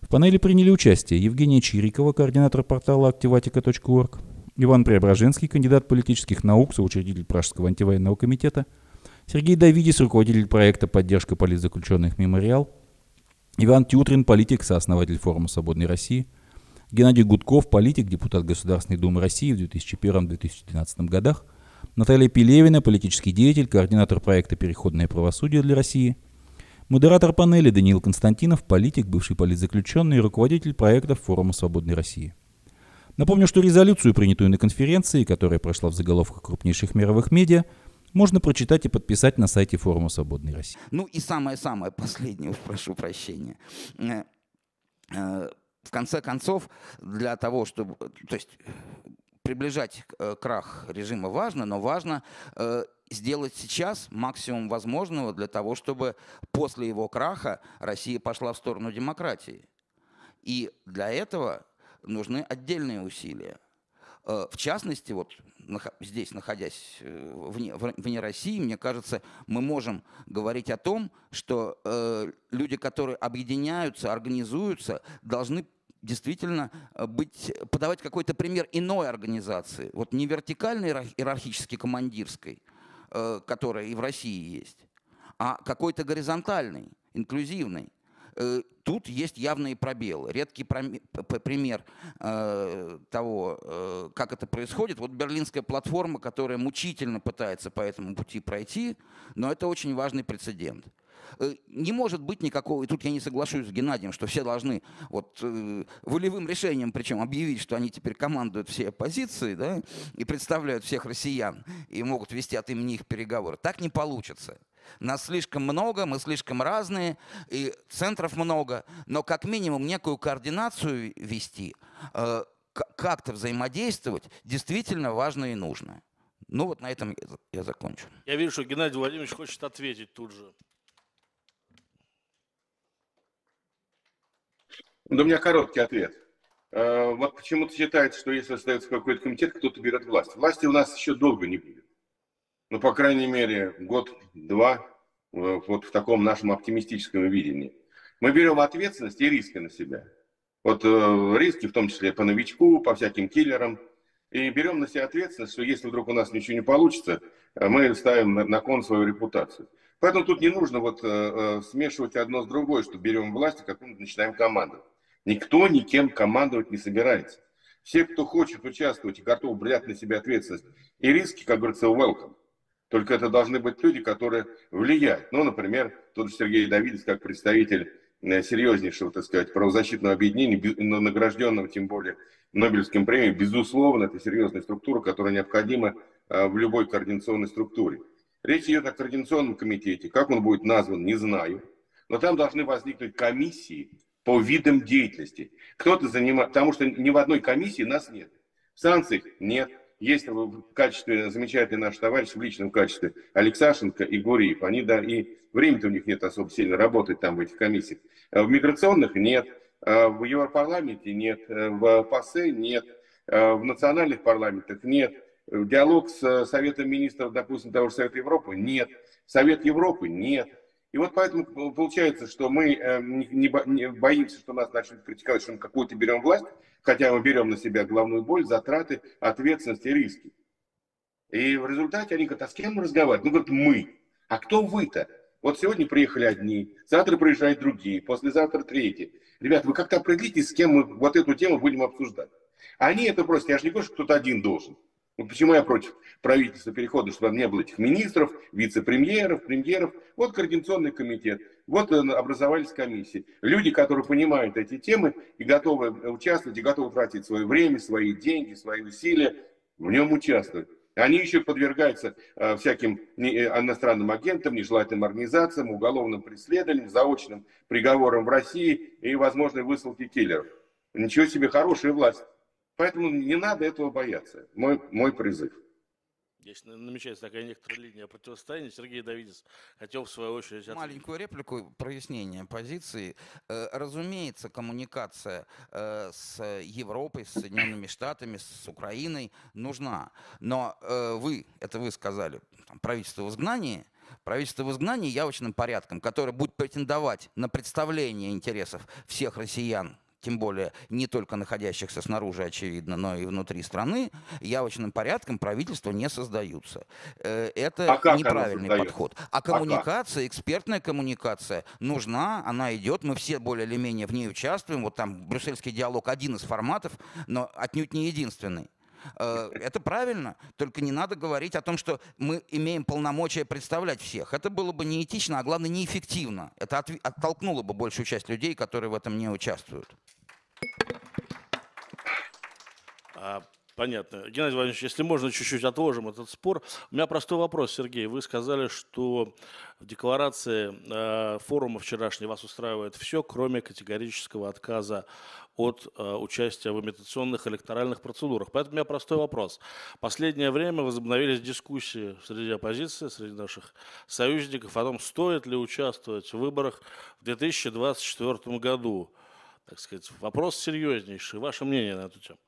В панели приняли участие Евгения Чирикова, координатор портала activatica.org, Иван Преображенский, кандидат политических наук, соучредитель Пражского антивоенного комитета, Сергей Давидис, руководитель проекта «Поддержка политзаключенных «Мемориал», Иван Тютрин, политик, сооснователь форума «Свободной России», Геннадий Гудков, политик, депутат Государственной Думы России в 2001-2012 годах, Наталья Пелевина, политический деятель, координатор проекта «Переходное правосудие для России», Модератор панели Даниил Константинов, политик, бывший политзаключенный и руководитель проектов Форума Свободной России. Напомню, что резолюцию, принятую на конференции, которая прошла в заголовках крупнейших мировых медиа, можно прочитать и подписать на сайте Форума Свободной России. Ну и самое-самое последнее, прошу прощения. Э, э, в конце концов, для того, чтобы... То есть приближать э, крах режима важно, но важно сделать сейчас максимум возможного для того, чтобы после его краха Россия пошла в сторону демократии. И для этого нужны отдельные усилия. Э, в частности, вот здесь, находясь э, вне, вне России, мне кажется, мы можем говорить о том, что э, люди, которые объединяются, организуются, должны действительно быть, подавать какой-то пример иной организации, вот не вертикальной иерархически командирской, которая и в России есть, а какой-то горизонтальный, инклюзивный. Э, тут есть явные пробелы. Редкий пример э, того, как это происходит. Вот берлинская платформа, которая мучительно пытается по этому пути пройти, но это очень важный прецедент. Э, не может быть никакого, и тут я не соглашусь с Геннадием, что все должны вот э, волевым решением, причем объявить, что они теперь командуют все оппозиции, да, и представляют всех россиян, и могут вести от имени их переговоры. Так не получится. Нас слишком много, мы слишком разные, и центров много, но как минимум некую координацию вести, э, как-то взаимодействовать действительно важно и нужно. Ну вот на этом я закончу. Я вижу, что Геннадий Владимирович хочет ответить тут же. Да у меня короткий ответ. Э, вот почему-то считается, что если остается какой-то комитет, кто-то берет власть. Власти у нас еще долго не будет. Ну, по крайней мере, год-два э, вот в таком нашем оптимистическом видении. Мы берем ответственность и риски на себя. Вот э, риски в том числе по новичку, по всяким киллерам. И берем на себя ответственность, что если вдруг у нас ничего не получится, мы ставим на, кон свою репутацию. Поэтому тут не нужно вот смешивать одно с другой, что берем власть, и как мы начинаем командовать. Никто никем командовать не собирается. Все, кто хочет участвовать и готов брать на себя ответственность и риски, как говорится, welcome. Только это должны быть люди, которые влияют. Ну, например, тот же Сергей Давидович, как представитель э, серьезнейшего, так сказать, правозащитного объединения, награжденного тем более Нобелевским премией, безусловно, это серьезная структура, которая необходима э, в любой координационной структуре. Речь идет о координационном комитете. Как он будет назван, не знаю. Но там должны возникнуть комиссии, по видам деятельности. Кто-то занимает, потому что ни в одной комиссии нас нет. В санкциях нет. Есть в качестве, замечательный наш товарищ в личном качестве, Алексашенко и Гуриев. Они, да, и времени-то у них нет особо сильно работать там в этих комиссиях. А в миграционных нет, а в Европарламенте нет, в ПАСЕ нет, а в национальных парламентах нет. Диалог с Советом Министров, допустим, того же Совета Европы нет. Совет Европы нет. И вот поэтому получается, что мы э, не боимся, что нас начнут критиковать, что мы какую-то берем власть, хотя мы берем на себя главную боль, затраты, ответственность и риски. И в результате они говорят, а с кем мы разговариваем? Ну, говорят, мы. А кто вы-то? Вот сегодня приехали одни, завтра приезжают другие, послезавтра третьи. Ребят, вы как-то определитесь, с кем мы вот эту тему будем обсуждать. Они это просто, я же не говорю, что кто-то один должен. Вот почему я против правительства перехода, чтобы не было этих министров, вице-премьеров, премьеров. Вот координационный комитет, вот э, образовались комиссии. Люди, которые понимают эти темы и готовы участвовать, и готовы тратить свое время, свои деньги, свои усилия, в нем участвовать. Они еще подвергаются э, всяким э, иностранным агентам, нежелательным организациям, уголовным преследованиям, заочным приговорам в России и возможной высылке киллеров. Ничего себе, хорошая власть. Поэтому не надо этого бояться. Мой, мой призыв. Здесь намечается такая некоторая линия противостояния. Сергей Давидец хотел в свою очередь... Ответить. Маленькую реплику, прояснение позиции. Э, разумеется, коммуникация э, с Европой, с Соединенными Штатами, с Украиной нужна. Но э, вы, это вы сказали, правительство в изгнании, правительство в изгнании явочным порядком, которое будет претендовать на представление интересов всех россиян тем более не только находящихся снаружи, очевидно, но и внутри страны, явочным порядком правительства не создаются. Э, это а неправильный подход. А коммуникация, а экспертная коммуникация нужна, она идет, мы все более или менее в ней участвуем. Вот там брюссельский диалог один из форматов, но отнюдь не единственный. Э, это правильно, только не надо говорить о том, что мы имеем полномочия представлять всех. Это было бы неэтично, а главное неэффективно. Это оттолкнуло бы большую часть людей, которые в этом не участвуют. А, понятно. Геннадий Владимирович, если можно, чуть-чуть отложим этот спор. У меня простой вопрос, Сергей. Вы сказали, что в декларации э, форума вчерашней вас устраивает все, кроме категорического отказа от э, участия в имитационных электоральных процедурах. Поэтому у меня простой вопрос. Последнее время возобновились дискуссии среди оппозиции, среди наших союзников о том, стоит ли участвовать в выборах в 2024 году так сказать, вопрос серьезнейший. Ваше мнение на эту тему?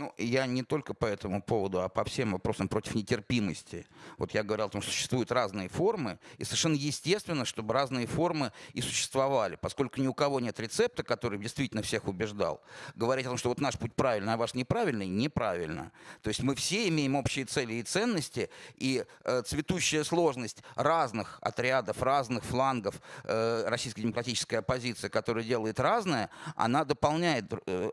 Ну, я не только по этому поводу, а по всем вопросам против нетерпимости. Вот я говорил о том, что существуют разные формы, и совершенно естественно, чтобы разные формы и существовали, поскольку ни у кого нет рецепта, который действительно всех убеждал. Говорить о том, что вот наш путь правильный, а ваш неправильный, неправильно. То есть мы все имеем общие цели и ценности, и э, цветущая сложность разных отрядов, разных флангов э, российской демократической оппозиции, которая делает разное, она дополняет э,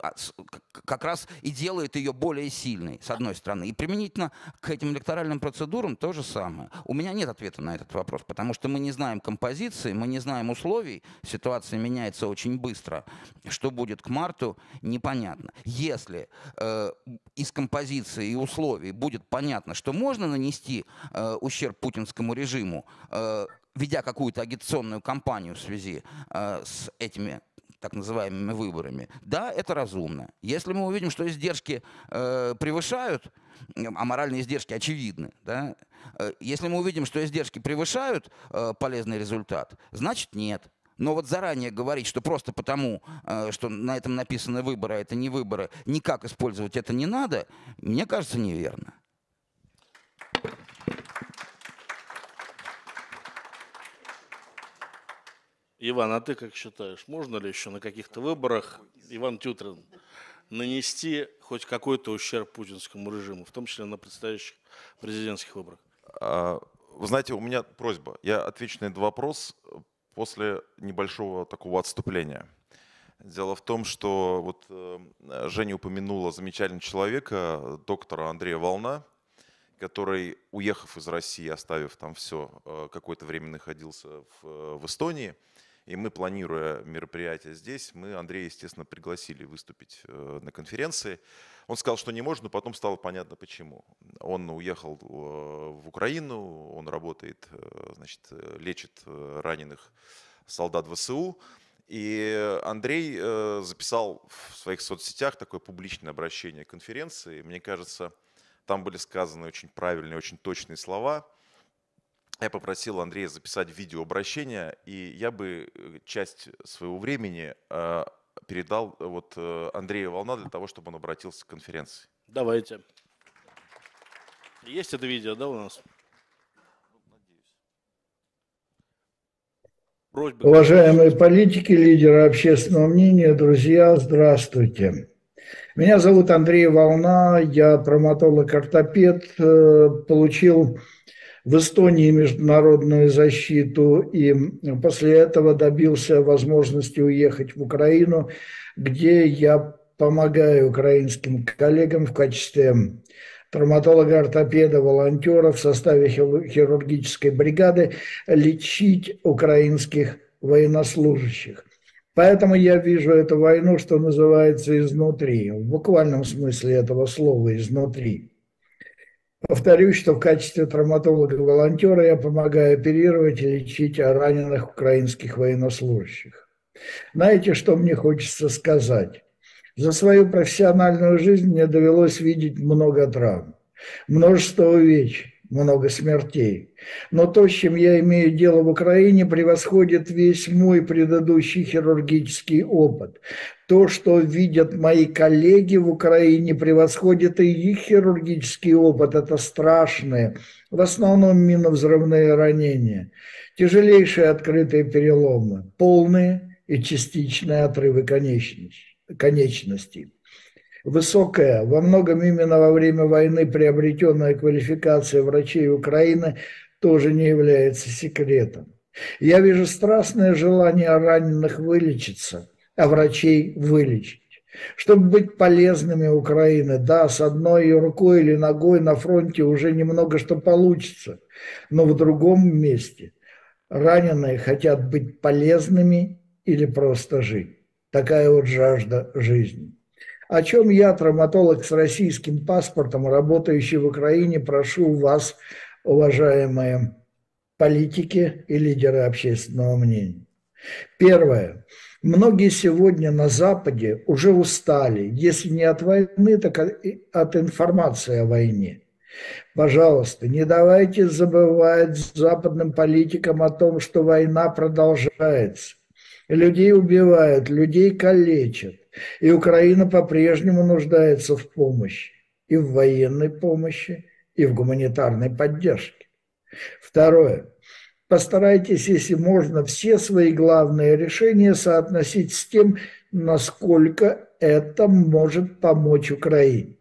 как раз и делает ее более сильной, с одной стороны. И применительно к этим электоральным процедурам то же самое. У меня нет ответа на этот вопрос, потому что мы не знаем композиции, мы не знаем условий, ситуация меняется очень быстро. Что будет к марту, непонятно. Если э, из композиции и условий будет понятно, что можно нанести э, ущерб путинскому режиму, э, ведя какую-то агитационную кампанию в связи э, с этими так называемыми выборами, да, это разумно. Если мы увидим, что издержки э, превышают, а моральные издержки очевидны, да, э, если мы увидим, что издержки превышают э, полезный результат, значит нет. Но вот заранее говорить, что просто потому, э, что на этом написаны выборы, а это не выборы, никак использовать это не надо, мне кажется неверно. Иван, а ты как считаешь, можно ли еще на каких-то выборах, Иван Тютрин, нанести хоть какой-то ущерб путинскому режиму, в том числе на предстоящих президентских выборах? А, вы знаете, у меня просьба. Я отвечу на этот вопрос после небольшого такого отступления. Дело в том, что вот э, Женя упомянула замечательного человека, доктора Андрея Волна, который, уехав из России, оставив там все, э, какое-то время находился в, в Эстонии – и мы, планируя мероприятие здесь, мы Андрея, естественно, пригласили выступить э, на конференции. Он сказал, что не может, но потом стало понятно почему. Он уехал э, в Украину, он работает, э, значит, лечит раненых солдат ВСУ. И Андрей записал в своих соцсетях такое публичное обращение к конференции. Мне кажется, там были сказаны очень правильные, очень точные слова – я попросил Андрея записать видеообращение, и я бы э, часть своего времени э, передал э, вот Андрею Волна для того, чтобы он обратился к конференции. Давайте. Есть это видео, да, у нас? Просьба. Уважаемые политики, лидеры общественного мнения, друзья, здравствуйте. Меня зовут Андрей Волна, я травматолог-ортопед, получил в Эстонии международную защиту и после этого добился возможности уехать в Украину, где я помогаю украинским коллегам в качестве травматолога-ортопеда, волонтера в составе хирургической бригады лечить украинских военнослужащих. Поэтому я вижу эту войну, что называется, изнутри, в буквальном смысле этого слова «изнутри». Повторюсь, что в качестве травматолога-волонтера я помогаю оперировать и лечить раненых украинских военнослужащих. Знаете, что мне хочется сказать? За свою профессиональную жизнь мне довелось видеть много травм, множество увечий, много смертей. Но то, с чем я имею дело в Украине, превосходит весь мой предыдущий хирургический опыт. То, что видят мои коллеги в Украине, превосходит и их хирургический опыт. Это страшные, в основном миновзрывные ранения, тяжелейшие открытые переломы, полные и частичные отрывы конечностей. Высокая, во многом именно во время войны приобретенная квалификация врачей Украины тоже не является секретом. Я вижу страстное желание раненых вылечиться, а врачей вылечить. Чтобы быть полезными Украины, да, с одной рукой или ногой на фронте уже немного что получится, но в другом месте раненые хотят быть полезными или просто жить. Такая вот жажда жизни. О чем я, травматолог с российским паспортом, работающий в Украине, прошу вас, уважаемые политики и лидеры общественного мнения. Первое. Многие сегодня на Западе уже устали, если не от войны, так от информации о войне. Пожалуйста, не давайте забывать западным политикам о том, что война продолжается. Людей убивают, людей калечат. И Украина по-прежнему нуждается в помощи. И в военной помощи, и в гуманитарной поддержке. Второе. Постарайтесь, если можно, все свои главные решения соотносить с тем, насколько это может помочь Украине.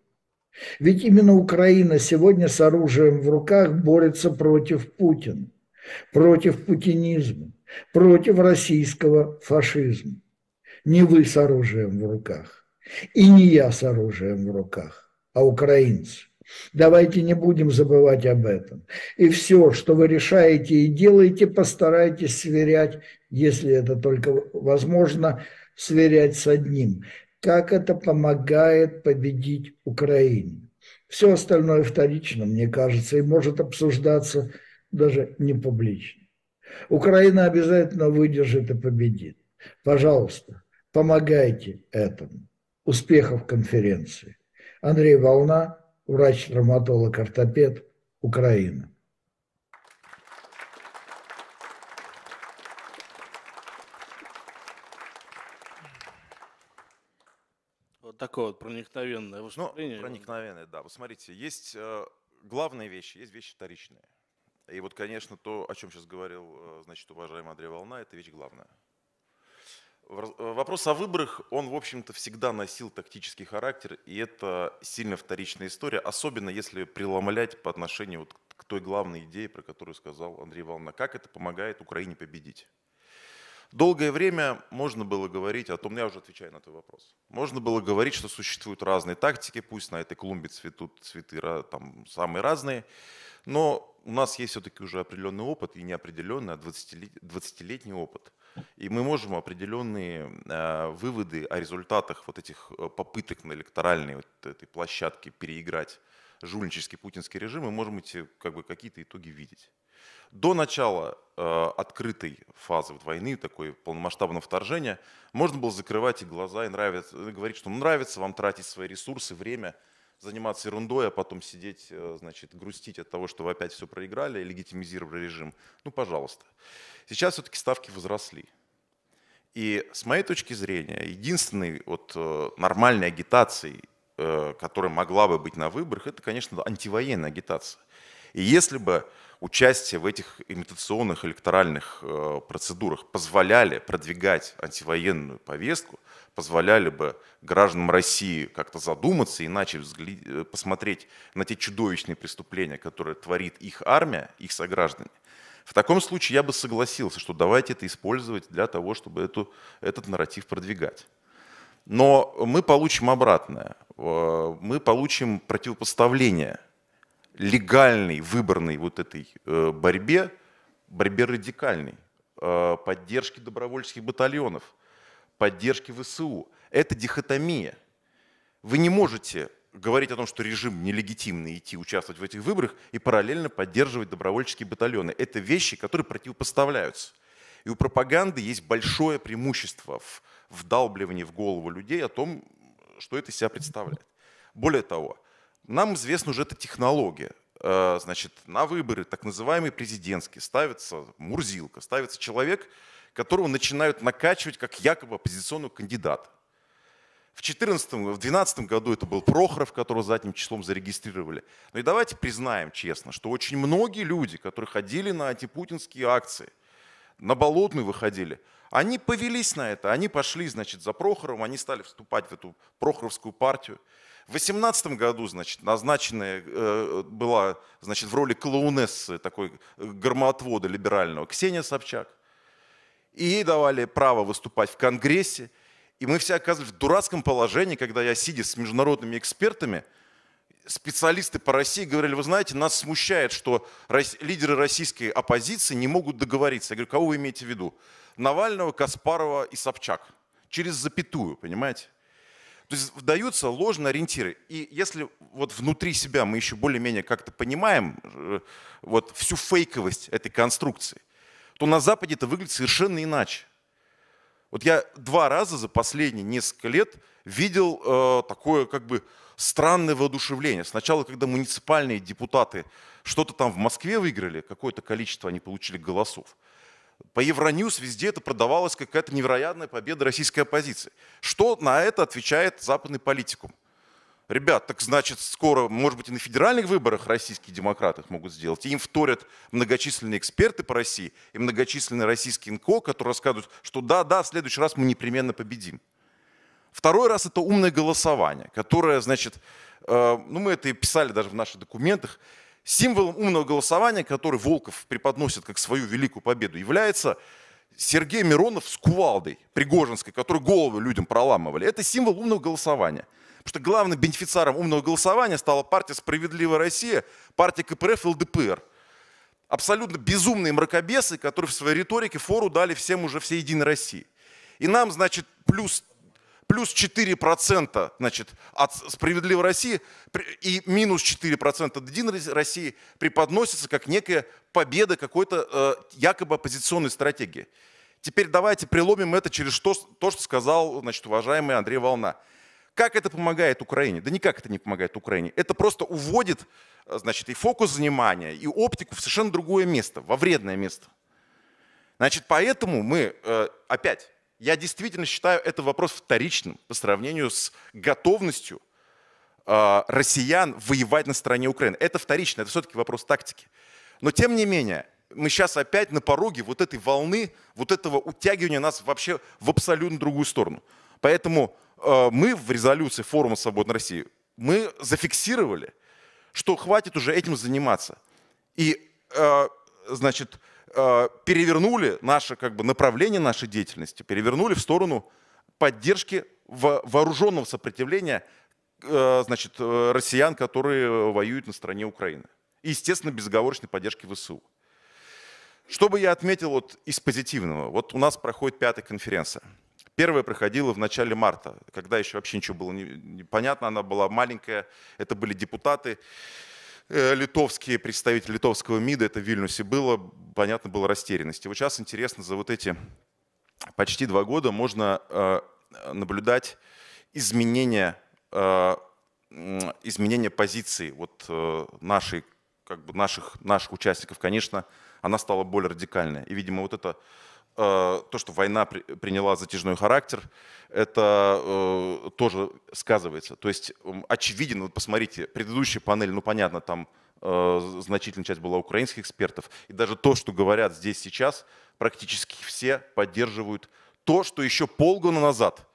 Ведь именно Украина сегодня с оружием в руках борется против Путина, против путинизма против российского фашизма. Не вы с оружием в руках, и не я с оружием в руках, а украинцы. Давайте не будем забывать об этом. И все, что вы решаете и делаете, постарайтесь сверять, если это только возможно, сверять с одним. Как это помогает победить Украине. Все остальное вторично, мне кажется, и может обсуждаться даже не публично. Украина обязательно выдержит и победит. Пожалуйста, помогайте этому. Успехов конференции. Андрей Волна, врач-травматолог, ортопед, Украина. Вот такое вот проникновенное ну, выступление. Ну, проникновенное, да. Вы смотрите, есть э, главные вещи, есть вещи вторичные. И вот, конечно, то, о чем сейчас говорил, э, значит, уважаемый Андрей Волна, это вещь главная. Э, вопрос о выборах, он, в общем-то, всегда носил тактический характер, и это сильно вторичная история, особенно если преломлять по отношению вот к той главной идее, про которую сказал Андрей Волна. Как это помогает Украине победить? Долгое время можно было говорить о том, я уже отвечаю на твой вопрос, можно было говорить, что существуют разные тактики, пусть на этой клумбе цветут цветы там, самые разные, но у нас есть все-таки уже определенный опыт, и не определенный, а 20-летний опыт. И мы можем определенные э, выводы о результатах вот этих э, попыток на электоральной вот этой площадке переиграть жульнический путинский режим, мы можем эти как бы, какие-то итоги видеть. До начала э, открытой фазы вот, войны, такой полномасштабного вторжения, можно было закрывать и глаза и нравится, говорить, что нравится вам тратить свои ресурсы, время – заниматься ерундой, а потом сидеть, э, значит, грустить от того, что вы опять все проиграли, легитимизировали режим. Ну, пожалуйста. Сейчас все-таки ставки возросли. И с моей точки зрения, единственной вот э, нормальной агитацией, э, которая могла бы быть на выборах, это, конечно, антивоенная агитация. И если бы участие в этих имитационных электоральных процедурах позволяли продвигать антивоенную повестку, позволяли бы гражданам России как-то задуматься, иначе э, посмотреть на те чудовищные преступления, которые творит их армия, их сограждане, в таком случае я бы согласился, что давайте это использовать для того, чтобы эту, этот нарратив продвигать. Но мы получим обратное. Э, мы получим противопоставление легальной, выборной вот этой э, борьбе, борьбе радикальной, э, поддержки добровольческих батальонов, поддержки ВСУ. Это дихотомия. Вы не можете говорить о том, что режим нелегитимный идти участвовать в этих выборах и параллельно поддерживать добровольческие батальоны. Это вещи, которые противопоставляются. И у пропаганды есть большое преимущество в вдалбливании в голову людей о том, что это из себя представляет. Более того, нам известна уже эта технология. Э, значит, на выборы, так называемые президентские, ставится Мурзилка, ставится человек, которого начинают накачивать как якобы оппозиционного кандидата. В 2014, в 2012 году это был Прохоров, которого задним числом зарегистрировали. Ну и давайте признаем честно, что очень многие люди, которые ходили на антипутинские акции, на Болотную выходили, они повелись на это, они пошли, значит, за Прохоровым, они стали вступать в эту Прохоровскую партию. В 2018 году, значит, назначенная э, была, значит, в роли клоунессы, такой э, громоотвода либерального, Ксения Собчак. И ей давали право выступать в Конгрессе. И мы все оказывались в дурацком положении, когда я, сидя с международными экспертами, специалисты по России говорили, вы знаете, нас смущает, что лидеры российской оппозиции не могут договориться. Я говорю, кого вы имеете в виду? Навального, Каспарова и Собчак. Через запятую, понимаете? То есть даются ложные ориентиры. И если вот внутри себя мы еще более-менее как-то понимаем э, вот всю фейковость этой конструкции, то на Западе это выглядит совершенно иначе. Вот я два раза за последние несколько лет видел э, такое как бы странное воодушевление. Сначала, когда муниципальные депутаты что-то там в Москве выиграли, какое-то количество они получили голосов. По Евроньюз везде это продавалось как какая-то невероятная победа российской оппозиции. Что на это отвечает западный политикум? Ребят, так значит, скоро, может быть, и на федеральных выборах российские демократы их могут сделать. И им вторят многочисленные эксперты по России и многочисленные российские НКО, которые рассказывают, что да, да, в следующий раз мы непременно победим. Второй раз это умное голосование, которое, значит, э, ну мы это и писали даже в наших документах, символом умного голосования, который Волков преподносит как свою великую победу, является Сергей Миронов с кувалдой Пригожинской, который головы людям проламывали. Это символ умного голосования. Потому что главным бенефициаром умного голосования стала партия «Справедливая Россия», партия КПРФ и ЛДПР. Абсолютно безумные мракобесы, которые в своей риторике фору дали всем уже всей Единой России. И нам, значит, плюс, плюс 4% значит, от «Справедливой России» и минус 4% от «Единой России» преподносится как некая победа какой-то э, якобы оппозиционной стратегии. Теперь давайте приломим это через то, то что сказал значит, уважаемый Андрей Волна. Как это помогает Украине? Да никак это не помогает Украине. Это просто уводит э, значит, и фокус внимания, и оптику в совершенно другое место, во вредное место. Значит, поэтому мы, э, опять, я действительно считаю это вопрос вторичным по сравнению с готовностью э, россиян воевать на стороне Украины. Это вторично, это все-таки вопрос тактики. Но тем не менее, мы сейчас опять на пороге вот этой волны, вот этого утягивания нас вообще в абсолютно другую сторону. Поэтому Э, мы в резолюции форума «Свободной России» мы зафиксировали, что хватит уже этим заниматься. И, э, значит, перевернули наше как бы, направление нашей деятельности, перевернули в сторону поддержки вооруженного сопротивления значит, россиян, которые воюют на стороне Украины. И, естественно, безоговорочной поддержки ВСУ. Что бы я отметил вот из позитивного? Вот у нас проходит пятая конференция. Первая проходила в начале марта, когда еще вообще ничего было непонятно, она была маленькая, это были депутаты э, литовские, представители литовского МИДа, это в Вильнюсе было, понятно, было растерянность. И вот сейчас интересно, за вот эти почти два года можно э, наблюдать изменения, э, изменения позиции вот нашей, как бы наших, наших участников. Конечно, она стала более радикальной. И, видимо, вот это Э, то, что война приняла затяжной характер, это э, тоже сказывается. То есть очевидно, вот посмотрите, предыдущая панель, ну понятно, там э, значительная часть была украинских экспертов, и даже то, что говорят здесь сейчас, практически все поддерживают то, что еще полгода назад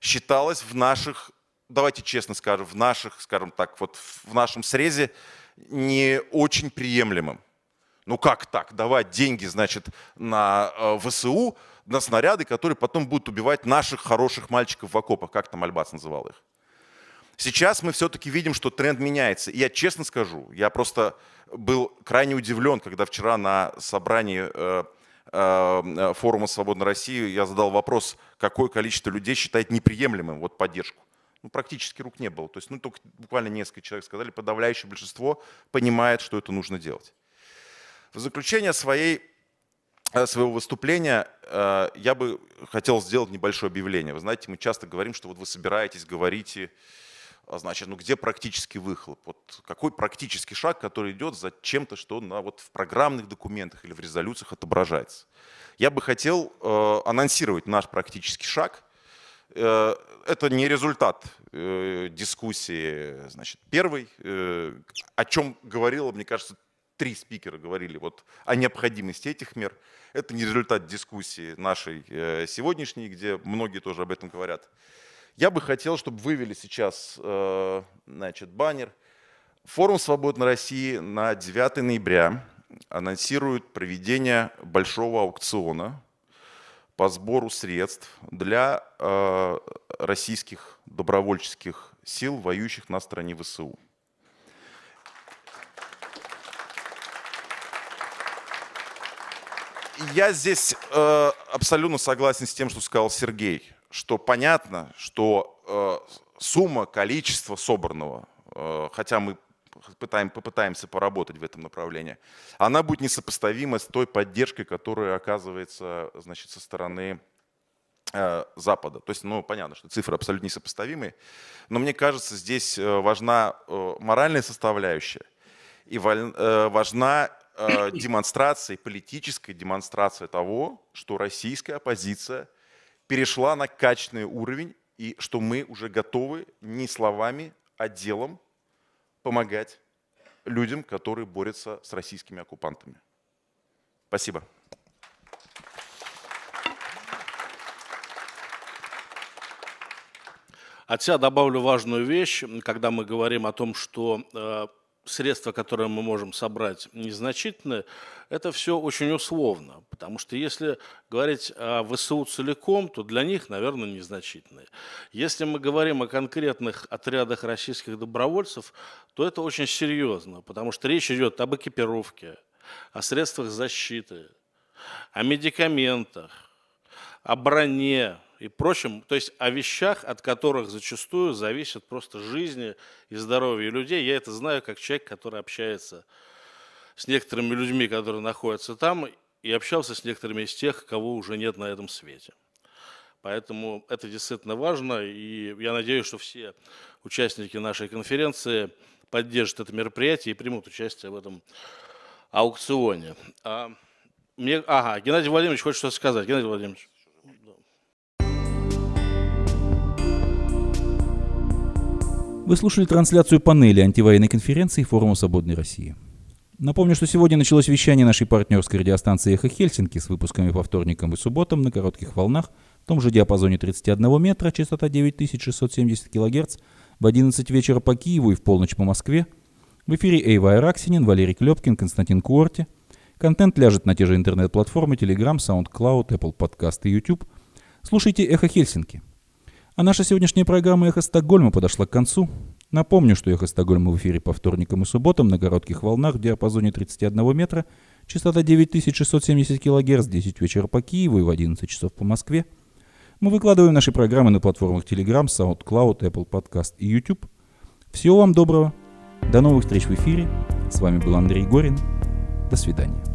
считалось в наших, давайте честно скажем, в наших, скажем так, вот в нашем срезе не очень приемлемым. Ну как так? Давать деньги, значит, на э, ВСУ, на снаряды, которые потом будут убивать наших хороших мальчиков в окопах, как там Альбац называл их. Сейчас мы все-таки видим, что тренд меняется. И я честно скажу, я просто был крайне удивлен, когда вчера на собрании э, э, форума «Свободной России» я задал вопрос, какое количество людей считает неприемлемым вот поддержку. Ну, практически рук не было. То есть, ну, только буквально несколько человек сказали, подавляющее большинство понимает, что это нужно делать. В заключение своей, э, своего выступления э, я бы хотел сделать небольшое объявление. Вы знаете, мы часто говорим, что вот вы собираетесь, говорите, а значит, ну где практический выхлоп? Вот какой практический шаг, который идет за чем-то, что на, вот в программных документах или в резолюциях отображается? Я бы хотел э, анонсировать наш практический шаг. Это не результат дискуссии, значит, первый, э, о чем говорила, мне кажется, три спикера говорили вот о необходимости этих мер. Это не результат дискуссии нашей э, сегодняшней, где многие тоже об этом говорят. Я бы хотел, чтобы вывели сейчас э, значит, баннер. Форум «Свободной России» на 9 ноября анонсирует проведение большого аукциона по сбору средств для э, российских добровольческих сил, воюющих на стороне ВСУ. Я здесь э, абсолютно согласен с тем, что сказал Сергей что понятно, что э, сумма, количество собранного, э, хотя мы пытаем, попытаемся поработать в этом направлении, она будет несопоставима с той поддержкой, которая оказывается значит, со стороны э, Запада. То есть, ну, понятно, что цифры абсолютно несопоставимые, но мне кажется, здесь э, важна э, моральная составляющая и важна демонстрация, политическая демонстрация того, что российская оппозиция – перешла на качественный уровень, и что мы уже готовы не словами, а делом помогать людям, которые борются с российскими оккупантами. Спасибо. От себя добавлю важную вещь, когда мы говорим о том, что э, средства, которые мы можем собрать, незначительны, это все очень условно. Потому что если говорить о ВСУ целиком, то для них, наверное, незначительные. Если мы говорим о конкретных отрядах российских добровольцев, то это очень серьезно, потому что речь идет об экипировке, о средствах защиты, о медикаментах, о броне, и прочим, то есть о вещах, от которых зачастую зависит просто жизни и здоровье людей. Я это знаю как человек, который общается с некоторыми людьми, которые находятся там, и общался с некоторыми из тех, кого уже нет на этом свете. Поэтому это действительно важно, и я надеюсь, что все участники нашей конференции поддержат это мероприятие и примут участие в этом аукционе. А, мне, ага, Геннадий Владимирович хочет что-то сказать. Геннадий Владимирович. Вы слушали трансляцию панели антивоенной конференции Форума Свободной России. Напомню, что сегодня началось вещание нашей партнерской радиостанции «Эхо Хельсинки» с выпусками по вторникам и субботам на коротких волнах в том же диапазоне 31 метра, частота 9670 кГц, в 11 вечера по Киеву и в полночь по Москве. В эфире Эйва Араксинин, Валерий Клепкин, Константин Куорти. Контент ляжет на те же интернет-платформы Telegram, SoundCloud, Apple Podcast и YouTube. Слушайте «Эхо Хельсинки». А наша сегодняшняя программа «Эхо Стокгольма» подошла к концу. Напомню, что «Эхо Стокгольма» в эфире по вторникам и субботам на коротких волнах в диапазоне 31 метра, частота 9670 кГц, 10 вечера по Киеву и в 11 часов по Москве. Мы выкладываем наши программы на платформах Telegram, SoundCloud, Apple Podcast и YouTube. Всего вам доброго. До новых встреч в эфире. С вами был Андрей Горин. До свидания.